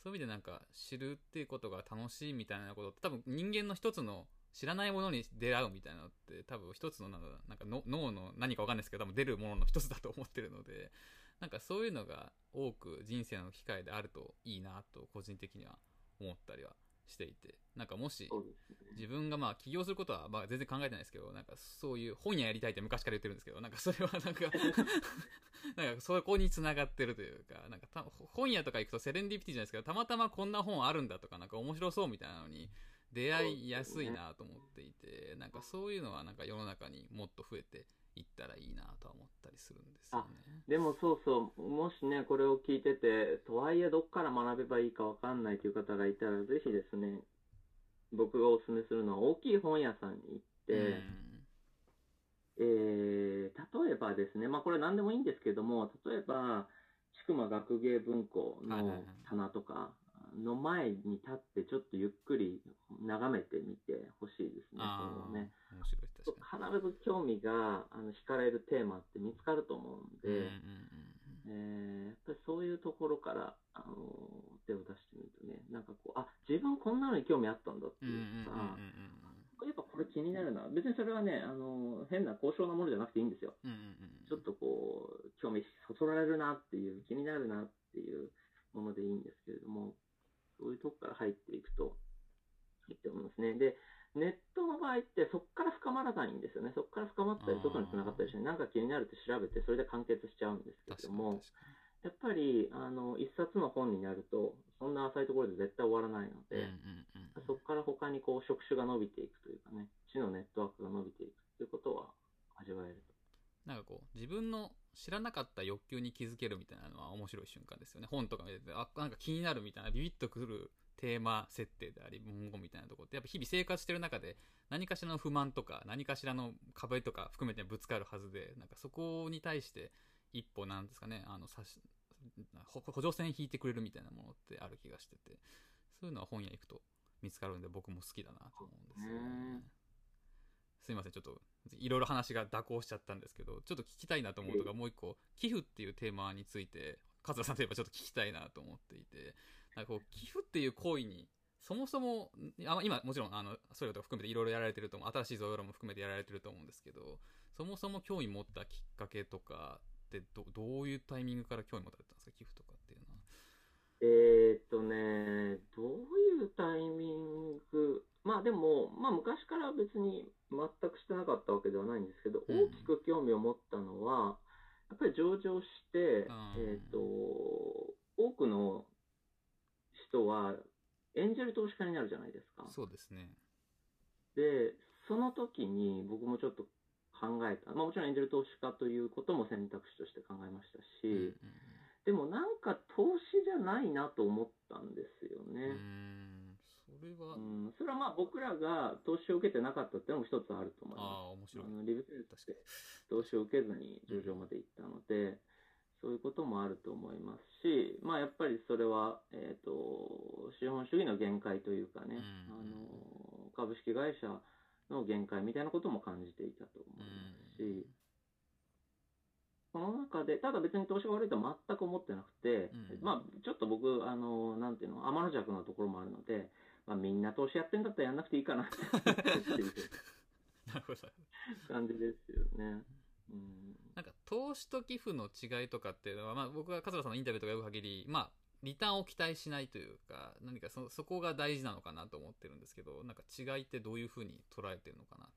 そういう意味でなんか知るっていうことが楽しいみたいなことって多分人間の一つの知らないものに出会うみたいなのって多分一つのなんかなんかの脳の何かわかんないですけど多分出るものの一つだと思ってるので、なんかそういうのが多く人生の機会であるといいなと個人的には思ったりはしていて、なんかもし。自分がまあ起業することはまあ全然考えてないですけど、なんかそういう本屋やりたいって昔から言ってるんですけど、なんかそれはなんか なんかそこに繋がってるというか、なんかた本屋とか行くとセレンディピティじゃないですけど、たまたまこんな本あるんだとか、なんか面白そうみたいなのに出会いやすいなと思っていて、なんかそういうのはなんか世の中にもっと増えていったらいいなとは思ったりするんですよね。でもそうそう、もしね、これを聞いてて、とはいえどっから学べばいいかわかんないという方がいたら、ぜひですね、僕がお勧めするのは大きい本屋さんに行って、えー、例えばですね、まあこれ何でもいいんですけども、例えば、千曲学芸文庫の棚とかの前に立ってちょっとゆっくり眺めてみてほしいですね、ね。面白い、確かに。必ず興味があの惹かれるテーマって見つかると思うんで、うんうんうんえーやっぱりそういうところから、あの手を出してみるとね、なんかこう、あ、自分こんなのに興味あったんだってうんうんいうか、うんやっぱこれ気になるな。別にそれはね、あの変な高尚なものじゃなくていいんですよ。うんうんうんちょっとこう、興味そそられるなっていう、気になるなっていうものでいいんですけれども、そういうとこから入っていくといいと思いますね。で、ネットの場合ってそこから深まらないんですよね。そこから深まったり、外に繋がったりして、なんか気になるって調べて、それで完結しちゃうんですけれども、やっぱり、あの、一冊の本になると、そんな浅いところで絶対終わらないのに。で、うんうんうんそこから他にこう、職種が伸びていくというかね、知のネットワークが伸びていくということは味わえると。なんかこう、自分の知らなかった欲求に気づけるみたいなのは面白い瞬間ですよね。本とか見てて、あ、なんか気になるみたいな、ビビッとくるテーマ設定であり、文言みたいなところって、やっぱ日々生活してる中で、何かしらの不満とか、何かしらの壁とか含めてぶつかるはずで、なんかそこに対して、一歩なんですかね、あの、さし、補助線引いてくれるみたいなものってある気がしてて、そういうのは本屋行くと見つかるんで、僕も好きだなと思うんですよね。すいません、ちょっと、いろいろ話が蛇行しちゃったんですけど、ちょっと聞きたいなと思うとか、もう一個、寄付っていうテーマについて、勝田さんといえばちょっと聞きたいなと思っていて、なんかこう、寄付っていう行為に、そもそも、あ今、もちろん、あの、それとか含めていろいろやられてると思う、新しいゾウヨロも含めてやられてると思うんですけど、そもそも興味持ったきっかけとかってど、どういうタイミングから興味持たれたんですか、寄付とか。えーっとね、どういうタイミング、まあでも、まあ昔から別に全くしてなかったわけではないんですけど、うん大きく興味を持ったのは、やっぱり上場して、えーっと、多くの人はエンジェル投資家になるじゃないですか。そうですね。で、その時に僕もちょっと考えた。まあもちろんエンジェル投資家ということも選択肢として考えましたし、うんうんでもなんか投資じゃないなと思ったんですようん。うね。ん、それは、うん、それはまあ僕らが投資を受けてなかったっていうのも一つあると思いまああ、面す。白いあ。のリブセールって投資を受けずに上場まで行ったので、そういうこともあると思いますし、まあやっぱりそれは、えっ、と、資本主義の限界というかね、うんあの、株式会社の限界みたいなことも感じていたと思いますし、その中で、ただ別に投資が悪いとは全く思ってなくて、うんまあ、ちょっと僕、あの、なんていうの、天の弱なところもあるので、まあ、みんな投資やってんだったらやんなくていいかなっていう なるほど。感じですよね。うんなんか投資と寄付の違いとかっていうのは、まあ、僕が桂さんのインタビューとか読む限り、まあ、リターンを期待しないというか、何かそそこが大事なのかなと思ってるんですけど、なんか違いってどういうふうに捉えてるのかな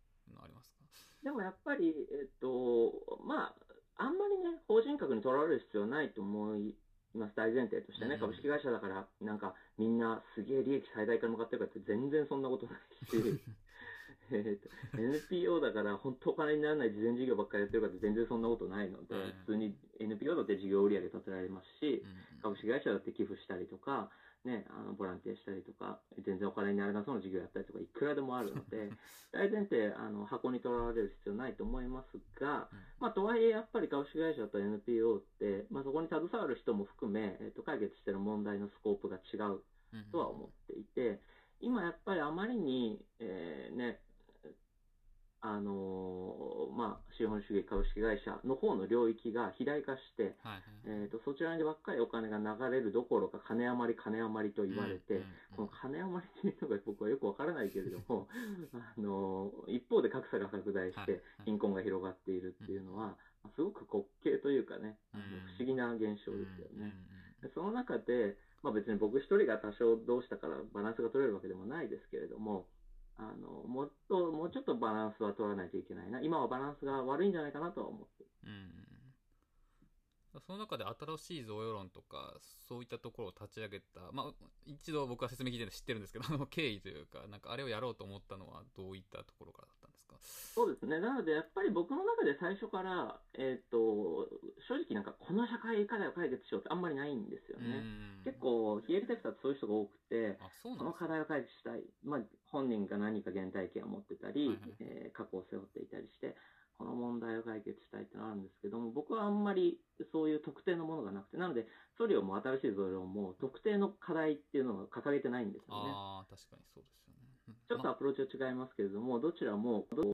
ありますか？でもやっぱり、えっと、まあ、あんまりね、法人格にとらわれる必要はないと思います、大前提としてね、うん株式会社だから、なんかみんなすげえ利益最大化に向かってるかって全然そんなことないし、えっと NPO だから本当お金にならない事前事業ばっかりやってるかって全然そんなことないので、はい普通に NPO だって事業売上立てられますし、うん。株式会社だって寄付したりとか、ね、あのボランティアしたりとか、全然お金にならなそうな事業やったりとか、いくらでもあるので、大前提あの箱にとらわれる必要ないと思いますが、まあ、とはいえやっぱり株式会社と NPO って、まあ、そこに携わる人も含め、えっと解決している問題のスコープが違ううんとは思っていて、今やっぱりあまりに、えーね、あのーまあ、資本主義株式会社の方の領域が肥大化して、はいはい。えー、とそちらにばっかりお金が流れるどころか金余り金余りと言われて、うんうんこの金余りっていうのが僕はよくわからないけれども、あの一方で格差が拡大して貧困が広がっているっていうのは、まあすごく滑稽というかね、不思議な現象ですよね。その中で、まあ、別に僕一人が多少どうしたからバランスが取れるわけでもないですけれども、あのもっともうちょっとバランスは取らないといけないな、今はバランスが悪いんじゃないかなとは思って。うん。その中で新しい贈与論とか、そういったところを立ち上げた、まあ、一度僕は説明聞いてるの知ってるんですけど、あの経緯というか、なんかあれをやろうと思ったのはどういったところからだったんですかそうですね。なので、やっぱり僕の中で最初から、えっ、と、正直なんか、この社会課題を解決しようってあんまりないんですよね。うん結構、非営利セクターってそういう人が多くて、この課題を解決したい。まあ、本人が何か原体験を持ってたり、はいはいえー過去を背負っていたりして、この問題を解決したいってのがあるんですけども、僕はあんまりそういう特定のものがなくて、なので、ソリオも新しいゾリオも特定の課題っていうのを掲げてないんですよね。ああ、確かにそうですよね。うんちょっとアプローチは違いますけれども、どちらも、どう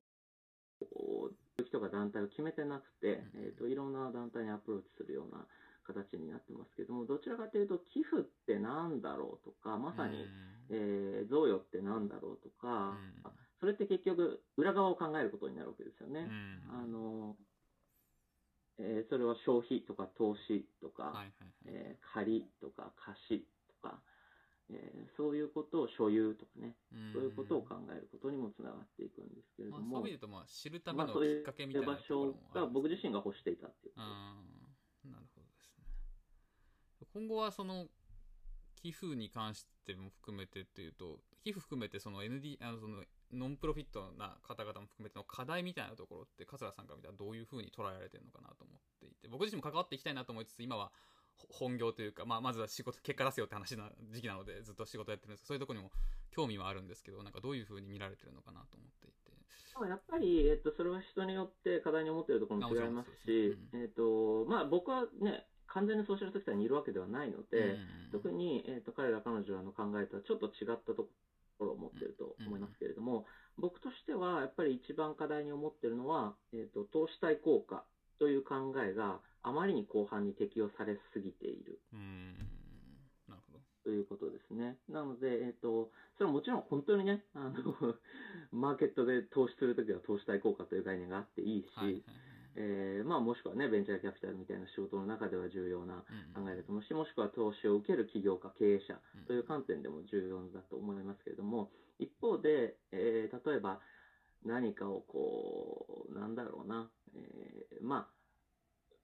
人が団体を決めてなくて、うん。えー、といろんな団体にアプローチするような形になってますけども、どちらかというと、寄付ってなんだろうとか、まさに、うん。えー贈与ってなんだろうとか、それって結局、裏側を考えることになるわけですよね。うん。あのえーそれは消費とか投資とか、はいはいはい。えー借りとか貸しとか、えーそういうことを所有とかね、そういうことを考えることにもつながっていくんですけれども、まあ、そういうと、まあ、知るためまあ、のきっかけみたいな場所が僕自身が欲していたっていうことなるほどですね。今後はその寄付に関しても含めてっていうと、寄付含めてその ND、あのそのノンプロフィットな方々も含めての課題みたいなところって、桂さんから見たらどういうふうに捉えられてるのかなと思っていて、僕自身も関わっていきたいなと思いつつ、今はほ本業というか、まあ、まずは仕事、結果出せよって話な時期なので、ずっと仕事やってるんですけど、そういうところにも興味はあるんですけど、なんかどういうふうに見られてるのかなと思っていて。やっぱり、えっと、それは人によって課題に思っているところも違いますしえっと、まあ僕はね、完全にソーシャルセクターにいるわけではないので、うん特に、えっと、彼ら彼女らの考えとはちょっと違ったところを持っていると思いますけれども、僕としてはやっぱり一番課題に思っているのは、えっと、投資対効果という考えがあまりに広範に適用されすぎているうん、なるほど。ということですね。なので、えっ、と、それはもちろん本当にね、あの、マーケットで投資するときは投資対効果という概念があっていいし、はい。えーまあもしくはね、ベンチャーキャピタルみたいな仕事の中では重要なうん考えだと思うし、もしくは投資を受ける起業家、経営者うんという観点でも重要だと思いますけれども、一方で、えー例えば何かをこう、なんだろうな、えーまあ、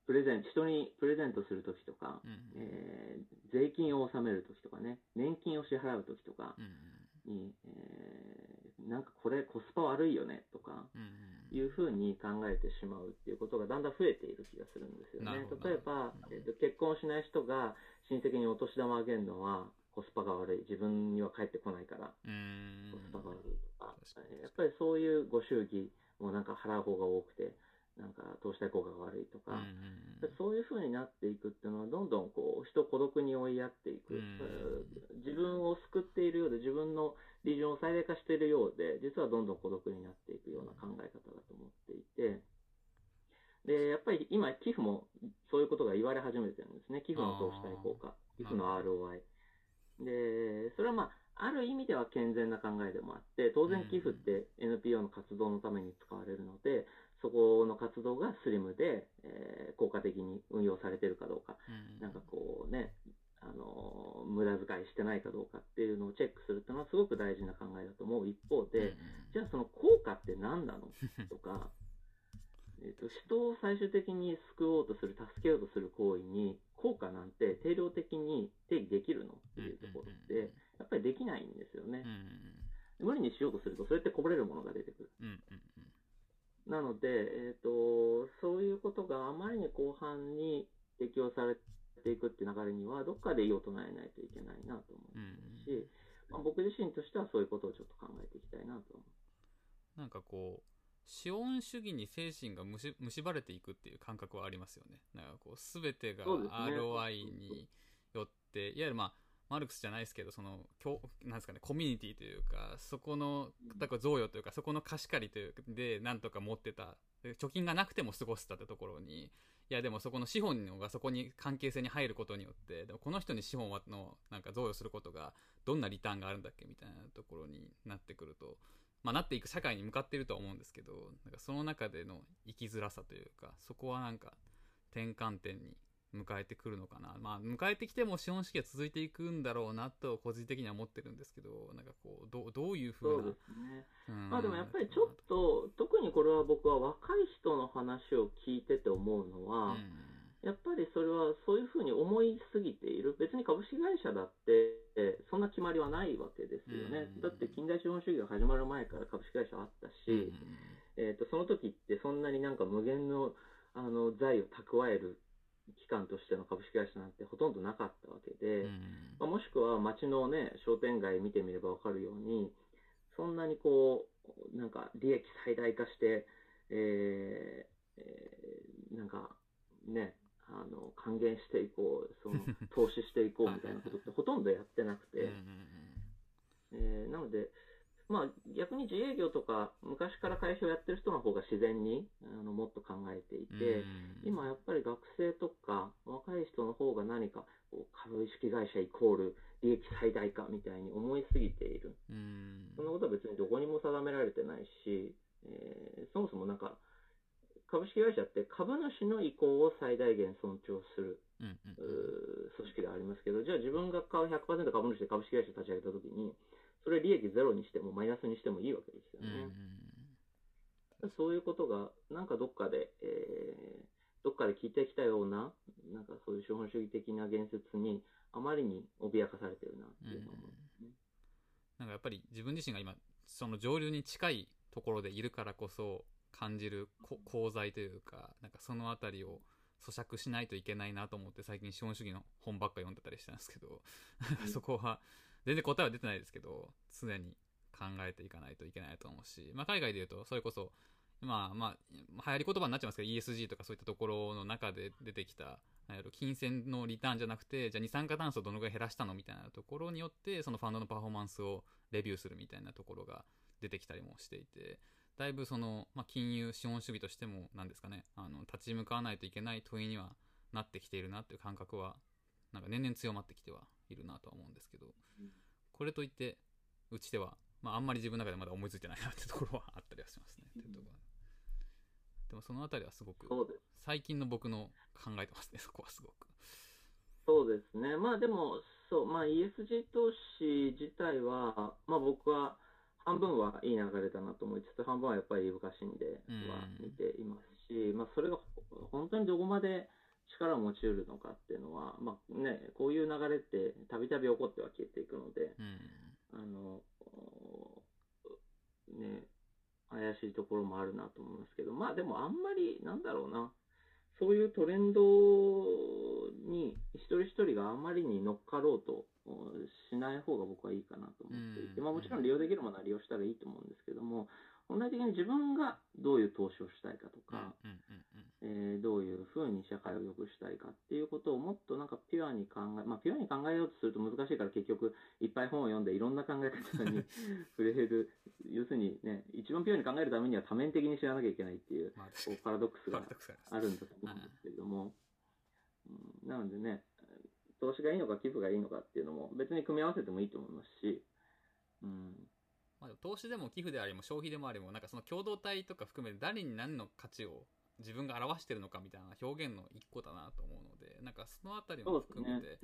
プレゼント、人にプレゼントするときとか、うんえー税金を納めるときとかね、年金を支払うときとかうんに、えーなんかこれコスパ悪いよねとか、いうふうに考えてしまうっていうことがだんだん増えている気がするんですよね。例えばうん、えっと結婚しない人が親戚にお年玉あげるのはコスパが悪い。自分には返ってこないからうん。コスパが悪いとか。やっぱりそういうご祝儀もなんか払う方が多くて、なんか投資対効果が悪いとか、うんそういう風になっていくっていうのは、どんどんこう、人を孤独に追いやっていく。うん自分を救っているようで、自分の利潤を最大化しているようで、実はどんどん孤独になっていくような考え方だと思っていて、で、やっぱり今、寄付もそういうことが言われ始めてるんですね。寄付の投資対効果、寄付の ROI。で、それはまあ、ある意味では健全な考えでもあって、当然寄付って NPO の活動のために使われるので、そこの活動がスリムで、えー効果的に運用されているかどうか、うんなんかこうね、あのー無駄遣いしてないかどうかっていうのをチェックするっていうのはすごく大事な考えだと思う。一方で、じゃあその効果って何なの？とか、えっと人を最終的に救おうとする、助けようとする行為に、効果なんて定量的に定義できるの？っていうところって、やっぱりできないんですよね。うん。無理にしようとすると、それってこぼれるものが出てくる。うんうんなので、えっ、と、そういうことがあまりに広範に適用されていくっていう流れには、どっかで異を唱えないといけないなと思うんううん。し、まあ、僕自身としてはそういうことをちょっと考えていきたいなと思なんかこう資本主義に精神がむし蝕れていくっていう感覚はありますよね。なんかこう全てが ROI によっていわゆるまあマルクスじゃないですけどそのなんですかねコミュニティというかそこのだから贈与というかそこの貸し借りというでなんとか持ってた。貯金がなくても過ごせたってところにいやでもそこの資本がそこに関係性に入ることによってでもこの人に資本のなんか贈与することがどんなリターンがあるんだっけみたいなところになってくるとまあ、なっていく社会に向かっているとは思うんですけどなんかその中での生きづらさというかそこはなんか転換点に迎えてくるのかなまあ迎えてきても資本主義は続いていくんだろうなと個人的には思ってるんですけどなんかこうどうどういうう。ふなそううですね。うんまあでもやっぱりちょっと、特にこれは僕は若い人の話を聞いてて思うのは、やっぱりそれはそういうふうに思いすぎている。別に株式会社だって、えーそんな決まりはないわけですよね。うんだって近代資本主義が始まる前から株式会社あったし、うんうんえー、とその時ってそんなになんか無限のあの財を蓄える機関としての株式会社なんてほとんどなかったわけで、うんまあ、もしくは街のね商店街見てみればわかるようにそんなにこうなんか利益最大化して、えーえーなんかねあの還元していこうその 投資していこうみたいなことってほとんどやってなくて。えーなので、まあ、逆に自営業とか昔から会社をやってる人の方が自然にあのもっと考えていうんて、うん。今やっぱり学生とか若い人の方が何かこう株式会社イコール利益最大化みたいに思いすぎている。うん。そんなことは別にどこにも定められてないし、えーそもそもなんか株式会社って株主の意向を最大限尊重する組織ではありますけど、じゃあ自分が買う100%株主で株式会社立ち上げたときに、それ利益ゼロにしてもマイナスにしてもいいわけですようんうんね。そういうことが、なんかどっかで、えーどっかで聞いてきたような、なんかそういう資本主義的な言説に、あまりに脅かされてるなっていうのを思いますね。なんかやっぱり自分自身が今その上流に近いところでいるからこそ感じるこ功罪というかなんかそのあたりを咀嚼しないといけないなと思って最近資本主義の本ばっか読んでたりしたんですけどうん そこは全然答えは出てないですけど常に考えていかないといけないと思うし、まあ、海外で言うとそれこそまあまあ流行り言葉になっちゃいますけど ESG とかそういったところの中で出てきた金銭のリターンじゃなくてじゃあ二酸化炭素どのぐらい減らしたのみたいなところによってそのファンドのパフォーマンスをレビューするみたいなところが出てきたりもしていてだいぶその、まあ、金融資本主義としてもなんですかねあの立ち向かわないといけない問いにはなってきているなっていう感覚はなんか年々強まってきてはいるなとは思うんですけどうんこれといってうちでは、まあ、あんまり自分の中でまだ思いついてないなってところはあったりはしますね。うところでもそのあたりはすごく。最近の僕の考えてますねそこはすごく。そうですね。まあでも、そう、まあ ESG 投資自体は、まあ僕は半分はいい流れだなと思いつつ、半分はやっぱりいぶかしんでは見ていますし、まあそれが本当にどこまで力を持ち得るのかっていうのは、まあね、こういう流れってたびたび起こっては消えていくので、うん。あの、ね、怪しいところもあるなと思いますけど、まあでもあんまり、なんだろうな、そういうトレンドに一人一人があんまりに乗っかろうとしない方が僕はいいかなと思っていて、うん。まあもちろん利用できるものは利用したらいいと思うんですけども、本来的に自分がどういう投資をしたいかとか、えーどういうふうに社会を良くしたいかっていうことをもっとなんかピュアに考え、まあ、ピュアに考えようとすると難しいから結局いっぱい本を読んでいろんな考え方に 触れる、要するにね、一番ピュアに考えるためには多面的に知らなきゃいけないっていうまあこうパラドックスパがラドックスがあるんだと思うんですけれども、うん、なのでね、投資がいいのか寄付がいいのかっていうのも別に組み合わせてもいいと思いますし、うん、まあ、投資でも寄付でありも消費でもありもなんかその共同体とか含めて誰に何の価値を自分が表してるのかみたいな表現の一個だなと思うのでなんかそのあたりも含めて。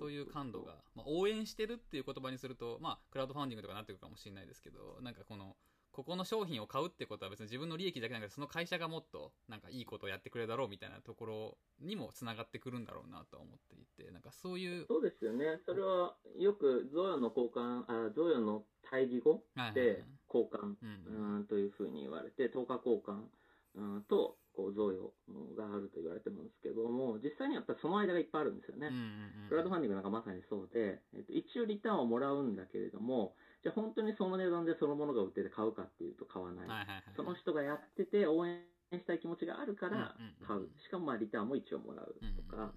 そういう感度が、まあ、応援してるっていう言葉にすると、まあ、クラウドファンディングとかになってくるかもしれないですけど、なんかこの、ここの商品を買うってことは別に自分の利益だけじゃなくて、その会社がもっとなんかいいことをやってくれるだろうみたいなところにもつながってくるんだろうなとは思っていて、なんかそういう、そうですよね。それはよく贈与の交換、あ贈与の対義語で交換、うんうん、というふうに言われて、10日交換、うん、とこう贈与があると言われてるんですけども、実際にやっぱりその間がいっぱいあるんですよね。クラウドファンディングなんかまさにそうで、えっと、一応リターンをもらうんだけれども、じゃあ本当にその値段でそのものが売ってて買うかっていうと買わない。はいはいはいその人がやってて応援したい気持ちがあるからうんうんうん買う。しかもまあリターンも一応もらううんうんとか、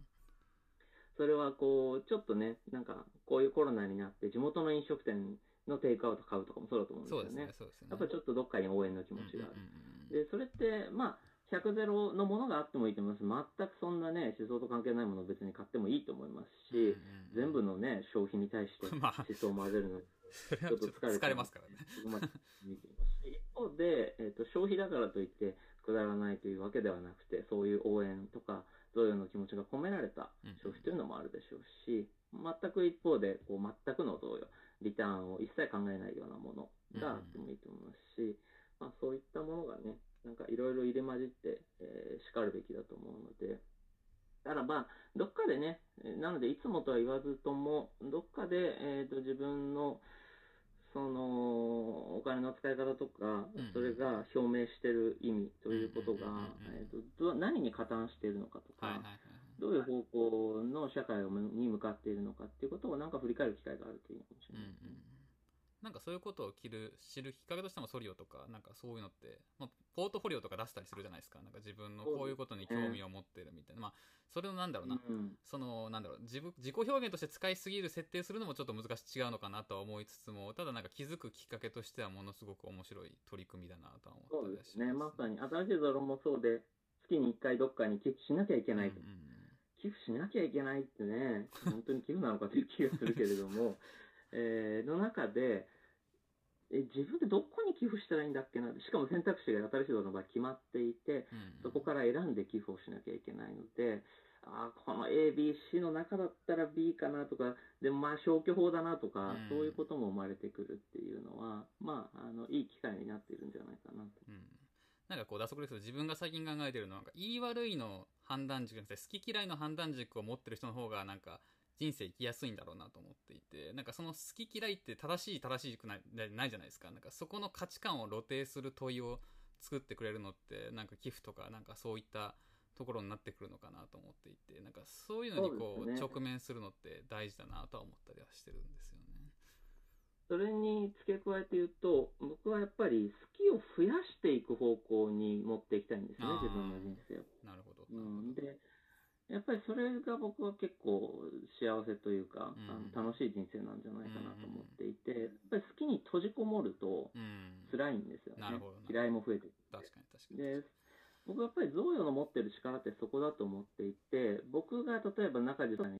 それはこう、ちょっとね、なんかこういうコロナになって地元の飲食店のテイクアウト買うとかもそうだと思うんですよねそうですね。、そうですね。やっぱりちょっとどっかに応援の気持ちがある。うんうんうんで、それって、まあ、100ゼロのものがあってもいいと思います。全くそんなね、思想と関係ないものを別に買ってもいいと思いますし、全部のね、消費に対して まあ思想を混ぜるの ちょっと疲れますからね。一方で、えっと消費だからといってくだらないというわけではなくてそういう応援とか贈与の気持ちが込められたうん消費というのもあるでしょうし、全く一方でこう全くの贈与リターンを一切考えないようなものがあってもいいと思いますし、まあ、そういったものがねなんかいろいろ入れ混じって、えー、しかるべきだと思うので。ただまあ、どっかでね、えーなのでいつもとは言わずとも、どっかで、えー、と自分のそのお金の使い方とかうん、それが表明してる意味ということがえーとど何に加担しているのかとかどういう方向の社会をに向かっているのかっていうことをなんか振り返る機会があるといいのかもしれないですね。なんかそういうことを知る知るきっかけとしてもソリオとかなんかそういうのって、まあ、ポートフォリオとか出したりするじゃないですか。なんか自分のこういうことに興味を持ってるみたいな、まあそれのなんだろうな、うん。そのなんだろう。自分自己表現として使いすぎる設定するのもちょっと難しい違うのかなとは思いつつもただなんか気づくきっかけとしてはものすごく面白い取り組みだなとはそ思ったりはしうですね、まさに新しいゾロもそうで、月に1回どっかに寄付しなきゃいけないと。うんうんうん。寄付しなきゃいけないってね、本当に寄付なのかという気がするけれども、えーの中で、え自分でどこに寄付したらいいんだっけな、しかも選択肢が新しいの場合決まっていて、うん。そこから選んで寄付をしなきゃいけないので、あーこの A、B、C の中だったら B かなとか、でもまあ消去法だなとか、うん。そういうことも生まれてくるっていうのは、まあ、あのいい機会になっているんじゃないかなと。うん。なんかこう打足ですけど自分が最近考えてるのはなんか言い悪いの判断軸じゃなくて好き嫌いの判断軸を持ってる人の方がなんか人生生きやすいんだろうなと思っていてなんかその好き嫌いって正しい正しくないないじゃないですかなんかそこの価値観を露呈する問いを作ってくれるのってなんか寄付とかなんかそういったところになってくるのかなと思っていてなんかそういうのにこう直面するのって大事だなとは思ったりはしてるんですよね。それに付け加えて言うと、僕はやっぱり好きを増やしていく方向に持っていきたいんですよね自分の人生を。なるほど。うん、で、やっぱりそれが僕は結構幸せというか、うんあの楽しい人生なんじゃないかなと思っていて、やっぱり好きに閉じこもるとうん。辛いんですよねなるほど。嫌いも増えて確かに確かに。で、僕はやっぱり贈与の持ってる力ってそこだと思っていて、僕が例えば中地さんに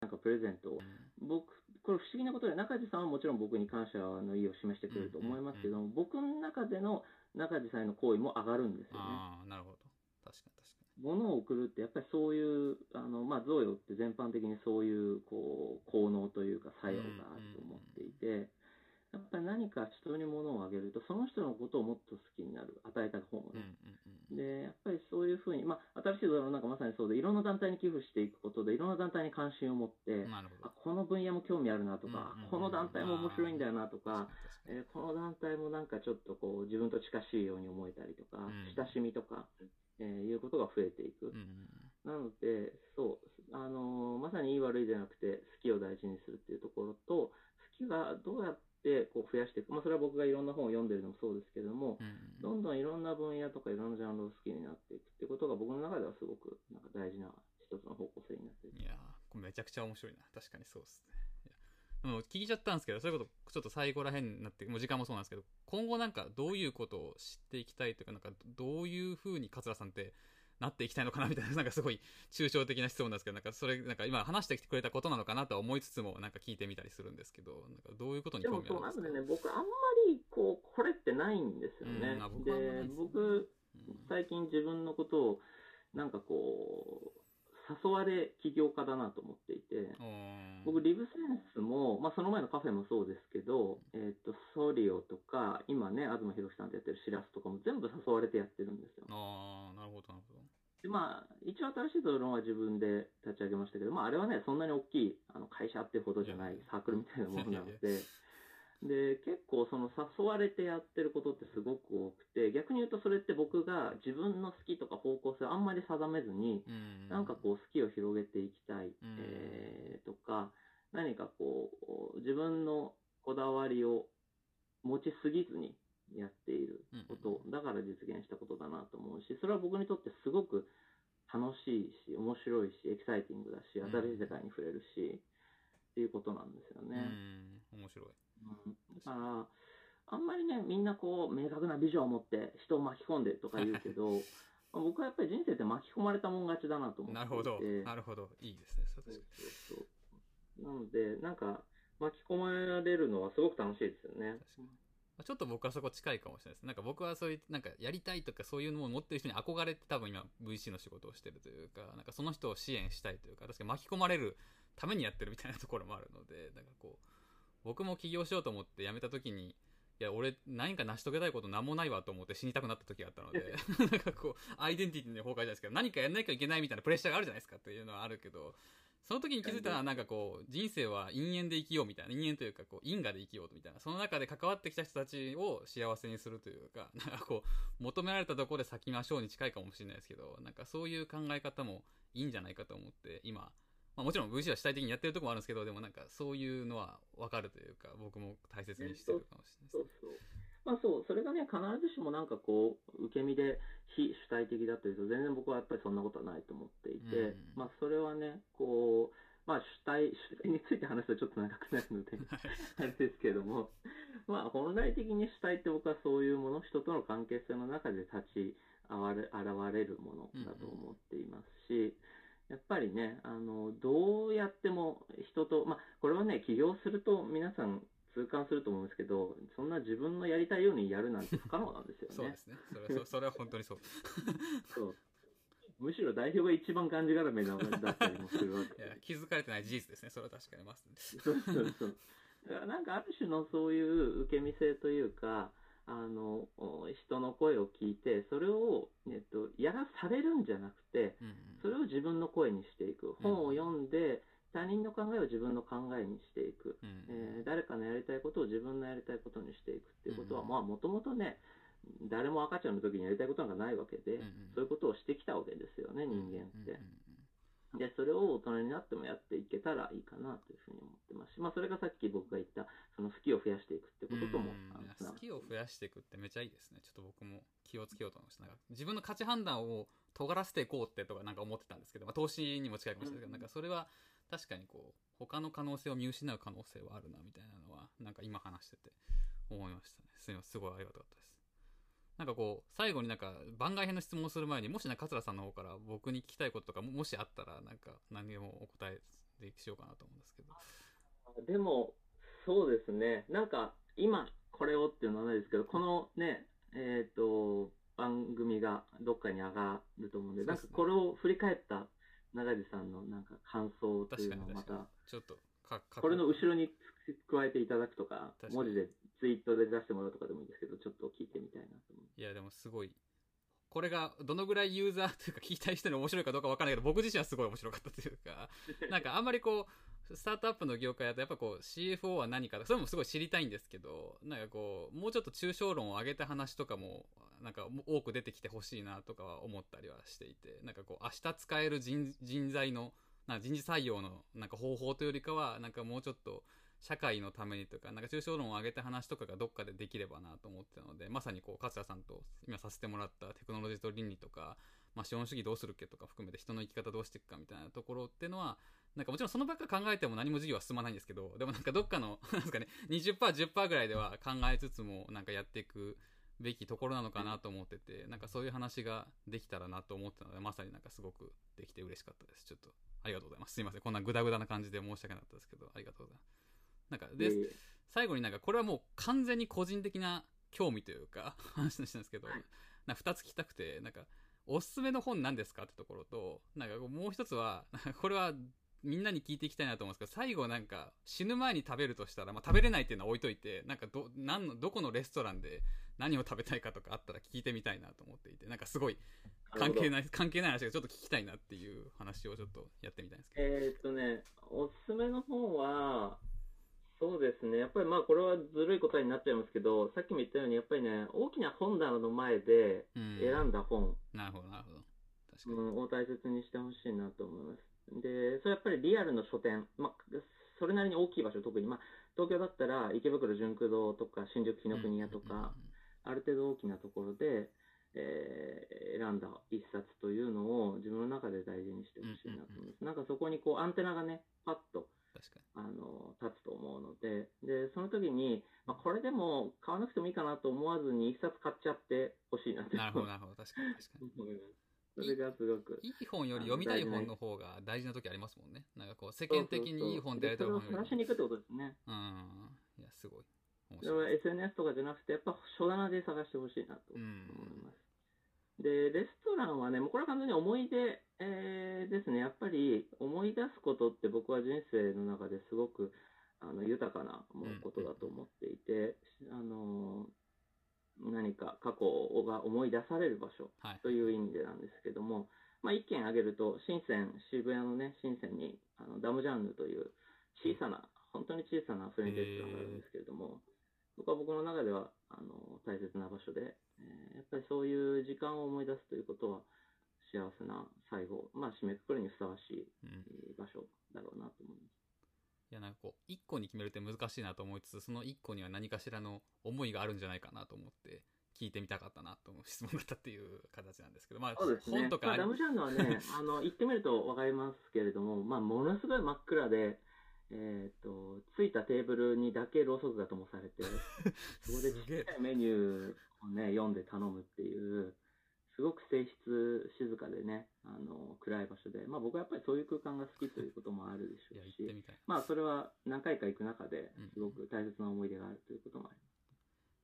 なんかプレゼントをうん僕、これ不思議なことで、中地さんはもちろん僕に感謝の意を示してくれると思いますけども、僕の中での中地さんへの行為も上がるんですよね。ああ、なるほど。物を送るって、やっぱりそういう、あの、まあ、贈与って全般的にそういう、こう、効能というか作用があると思っていて、やっぱり何か人に物をあげると、その人のことをもっと好きになる。与えた方もに。うんね。うんうん。で、やっぱりそういうふうに、まあ、新しいドラマなんかまさにそうで、いろんな団体に寄付していくことで、いろんな団体に関心を持って、あ。この分野も興味あるなとか、うんうんうんこの団体も面白いんだよなとか、えーこの団体もなんかちょっとこう自分と近しいように思えたりとか、ん親しみとか、えー、いうことが増えていく。うん、なので、そう、あのー、まさにいい悪いじゃなくて、好きを大事にするっていうところと、好きがどうやってこう増やしていく、まあ、それは僕がいろんな本を読んでるのもそうですけども、うん、どんどんいろんな分野とかいろんなジャンルを好きになっていくってことが僕の中ではすごくなんか大事な一つの方向性になっていいやめちゃくちゃ面白いな。確かにそうですね。も聞いちゃったんですけどそういうことちょっと最後らへんになってもう時間もそうなんですけど今後なんかどういうことを知っていきたいというかなんかどういうふうに桂さんってなっていきたいのかなみたいななんかすごい抽象的な質問なんですけどなんかそれなんか今話してきてくれたことなのかなとは思いつつもなんか聞いてみたりするんですけどなんかどういうことにで興もそうなん味あるんですか？でね、僕あんまりこう、これってないんですよねうんあ。僕はあんまないでです、僕、うん最近自分のことを、なんかこう、誘われ起業家だなと思っていて、僕、リブセンスも、まあ、その前のカフェもそうですけど、えっ、と、ソリオとか、今ね、東博樹さんとやってるシラスとかも全部誘われてやってるんですよ。ああなるほどなるほど。で、まあ、一応新しいドローンは自分で立ち上げましたけど、まあ、あれはね、そんなに大きいあの会社ってほどじゃないサークルみたいなものなので、で、結構その誘われてやってることってすごく多くて、逆に言うとそれって僕が自分の好きとか方向性をあんまり定めずに、うん。なんかこう好きを広げていきたい、うん。えーとか、何かこう、自分のこだわりを持ちすぎずにやっていること、だから実現したことだなと思うし、それは僕にとってすごく楽しいし、面白いし、エキサイティングだし、うん新しい世界に触れるし、っていうことなんですようね。ん。面白いうん。だから、あんまりね、みんなこう、明確なビジョンを持って人を巻き込んでとか言うけど、ま あ僕はやっぱり人生って巻き込まれたもん勝ちだなと思って。なるほど。なるほど。いいですね。そうそう。なので、なんか、巻き込まれるのはすごく楽しいですよね。ちょっと僕はそこ近いかもしれないです。なんか僕はそういうなんかやりたいとかそういうのを持ってる人に憧れて多分今 VC の仕事をしてるというかなんかその人を支援したいというか確かに巻き込まれるためにやってるみたいなところもあるのでなんかこう僕も起業しようと思って辞めた時にいや俺何か成し遂げたいこと何もないわと思って死にたくなった時があったので なんかこうアイデンティティの崩壊じゃないですけど何かやんなきゃいけないみたいなプレッシャーがあるじゃないですかっていうのはあるけどその時に気づいたのはなんかこう人生は因縁で生きようみたいな因縁というかこう因果で生きようみたいなその中で関わってきた人たちを幸せにするというか なんかこう求められたところで咲きましょうに近いかもしれないですけどなんかそういう考え方もいいんじゃないかと思って今、まあ、もちろん VC は主体的にやってるところもあるんですけどでもなんかそういうのは分かるというか僕も大切にしてるかもしれないですねそうそう。まあそう、それがね、必ずしもなんかこう、受け身で非主体的だというと、全然僕はやっぱりそんなことはないと思っていて、うんまあそれはね、こう、まあ主体、主体について話すとちょっと長くなるので、あれですけれども、まあ本来的に主体って僕はそういうもの、人との関係性の中で立ち現れ現れるものだと思っていますし、やっぱりね、あの、どうやっても人と、まあこれはね、起業すると皆さん痛感すると思うんですけど、そんな自分のやりたいようにやるなんて不可能なんですよね。そうですね。それはそ それは本当にそう。そう。むしろ代表が一番がんじがらめなだったりもするわけいや気づかれてない事実ですね。それは確かに。ますそうそうそう。だからなんかある種のそういう受け身性というか、あの、お人の声を聞いて、それを、えっと、やらされるんじゃなくて、うんうん。それを自分の声にしていく。本を読んで、他人の考えを自分の考えにしていく。うんえー誰かのやりたいことを自分のやりたいことにしていくっていうことは、うんまあもともとね、誰も赤ちゃんの時にやりたいことなんかないわけで、うんうん。そういうことをしてきたわけですよね、人間って。で、それを大人になってもやっていけたらいいかなとやしていくってめちゃいいですね。ちょっと僕も気をつけようと思いました。なんか自分の価値判断を尖らせていこうってとかなんか思ってたんですけど、まあ、投資にも近いかもしれないけど、うん。なんかそれは確かにこう他の可能性を見失う可能性はあるなみたいなのはなんか今話してて思いましたね。すいません。すごいありがたかったです。なんかこう最後になんか番外編の質問をする前にもしね桂さんの方から僕に聞きたいこととかももしあったらなんか何でもお答えでしようかなと思うんですけど。でも、そうですね、なんか今これをっていうのはないですけど、このね、えっ、と、番組がどっかに上がると思うんで、なんかこれを振り返った長地さんのなんか感想というのをまたちょっとかかこれの後ろに加えていただくとか、確かに。文字でツイートで出してもらうとかでもいいんですけど、ちょっと聞いてみたいなと思いやでもすごい。これがどのぐらいユーザーというか聞きたい人に面白いかどうかわからないけど僕自身はすごい面白かったというかう。なんかあんまりこうスタートアップの業界だとやっぱこう CFO は何かそれもすごい知りたいんですけどなんかこうもうちょっと抽象論を上げた話とかもなんか多く出てきてほしいなとかは思ったりはしていてなんかこう明日使える人人材のな人事採用のなんか方法というよりかはなんかもうちょっと社会のためにとか、なんか抽象論を上げた話とかがどっかでできればなと思ってたので、まさにこう、桂さんと今させてもらったテクノロジーと倫理とか、まあ、資本主義どうするっけとか含めて人の生き方どうしていくかみたいなところっていうのは、なんかもちろんそのばっか考えても何も事業は進まないんですけど、でもなんかどっかの、なんですかね、20%、10%ぐらいでは考えつつも、なんかやっていくべきところなのかなと思ってて、なんかそういう話ができたらなと思ってたので、まさになんかすごくできて嬉しかったです。ちょっと、ありがとうございます。すいません。こんなグダグダな感じで申し訳なかったですけど、ありがとうございます。なんか、で、最後になんかこれはもう完全に個人的な興味というか、話にしたんですけど、な2つ聞きたくて、なんか、おすすめの本何ですかってところと、なんかもう一つは、これはみんなに聞いていきたいなと思うんですけど、最後なんか死ぬ前に食べるとしたら、まあ食べれないっていうのは置いといて、なんかど、なんの、どこのレストランで何を食べたいかとかあったら聞いてみたいなと思っていて、なんかすごい関係ない、関係ない話がちょっと聞きたいなっていう話をちょっとやってみたいんですけど。えー、っとね、おすすめの本は、そうですね。やっぱりまあこれはずるい答えになっちゃいますけど、さっきも言ったように、やっぱりね、大きな本棚の前で選んだ本、なるほど、なるほど。確かに。うん、を大切にしてほしいなと思います。で、それやっぱりリアルの書店、まあ、それなりに大きい場所、特に、まあ、東京だったら池袋純駆堂とか新宿紀ノ国屋とか、ある程度大きなところで、えー、選んだ一冊というのを自分の中で大事にしてほしいなと思います。なんかそこにこうアンテナがね、パッとあの立つと思うので、で、その時に、まあ、これでも買わなくてもいいかなと思わずに一冊買っちゃってほしいなって。なるほど、なるほど。確かに確かに。思います。それがすごく。いい本より読みたい本の方が大事な時ありますもんね。なんかこう、世間的にいい本でやりたい本より。探しに行くってことですね。うん。いや、すごい。でも SNS とかじゃなくて、やっぱ書棚で探してほしいなと思います。で、レストランはね、もうこれは完全に思い出、えー、ですね。やっぱり思い出すことって僕は人生の中ですごくあの豊かなことだと思っていて、うん、あの何か過去が思い出される場所という意味でなんですけども、はい、まあ、一件挙げると、深セン、渋谷のね、深センにあのダムジャンヌという小さな、本当に小さなフレンチレストランがあるんですけれども、僕は僕の中ではあの大切な場所で、えー、やっぱりそういう時間を思い出すということは、幸せな最後、まあ、締めくくるにふさわしい場所だろうなと思います。いやなんかこう一個に決めるって難しいなと思いつつその一個には何かしらの思いがあるんじゃないかなと思って聞いてみたかったなと思う質問だったっていう形なんですけど、まあ、そうですね、本とか、まあ、ダムジャンヌはね、あの、言ってみると分かりますけれども、まあ、ものすごい真っ暗で、えっ、ー、と、ついたテーブルにだけろうそくが灯されて、そこでちっちゃいメニューをね、読んで頼むっていう、すごく静質、静かでね、あの、暗い場所で、まあ僕はやっぱりそういう空間が好きということもあるでしょうし、まあそれは何回か行く中ですごく大切な思い出があるということもあります。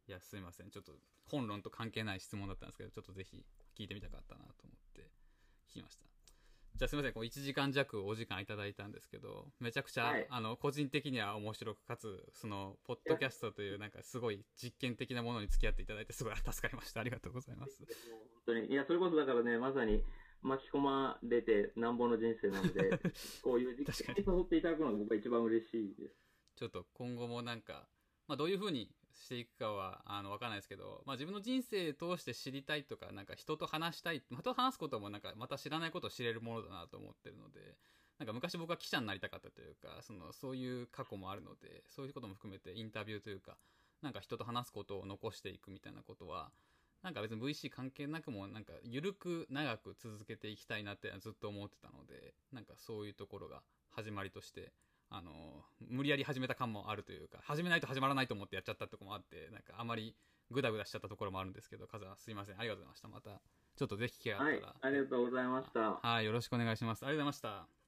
いや、すいません。ちょっと本論と関係ない質問だったんですけど、ちょっとぜひ聞いてみたかったなと思って聞きました。じゃあすみません、こう1時間弱お時間いただいたんですけど、めちゃくちゃ、はい、あの、個人的には面白く、かつ、その、ポッドキャストという、なんかすごい実験的なものに付き合っていただいて、すごい助かりました。ありがとうございます。本当に。いや、それこそだからね、まさに、巻き込まれてなんぼの人生なので、こういう実験に誘っていただくのが僕は一番嬉しいです。ちょっと今後もなんか、まあどういうふうにしていくかは、あの、わかんないですけど、まあ自分の人生通して知りたいとか、なんか人と話したい、また話すこともなんかまた知らないことを知れるものだなと思ってるので、なんか昔僕は記者になりたかったというか、その、そういう過去もあるので、そういうことも含めてインタビューというか、なんか人と話すことを残していくみたいなことは、なんか別に VC 関係なくも、なんか緩く長く続けていきたいなってずっと思ってたので、なんかそういうところが始まりとして、あの、無理やり始めた感もあるというか、始めないと始まらないと思ってやっちゃったとこもあって、なんかあまりグダグダしちゃったところもあるんですけど、カズはすいません。ありがとうございました。また、ちょっとぜひ機会あったら。はい、ありがとうございました。はい、よろしくお願いします。ありがとうございました。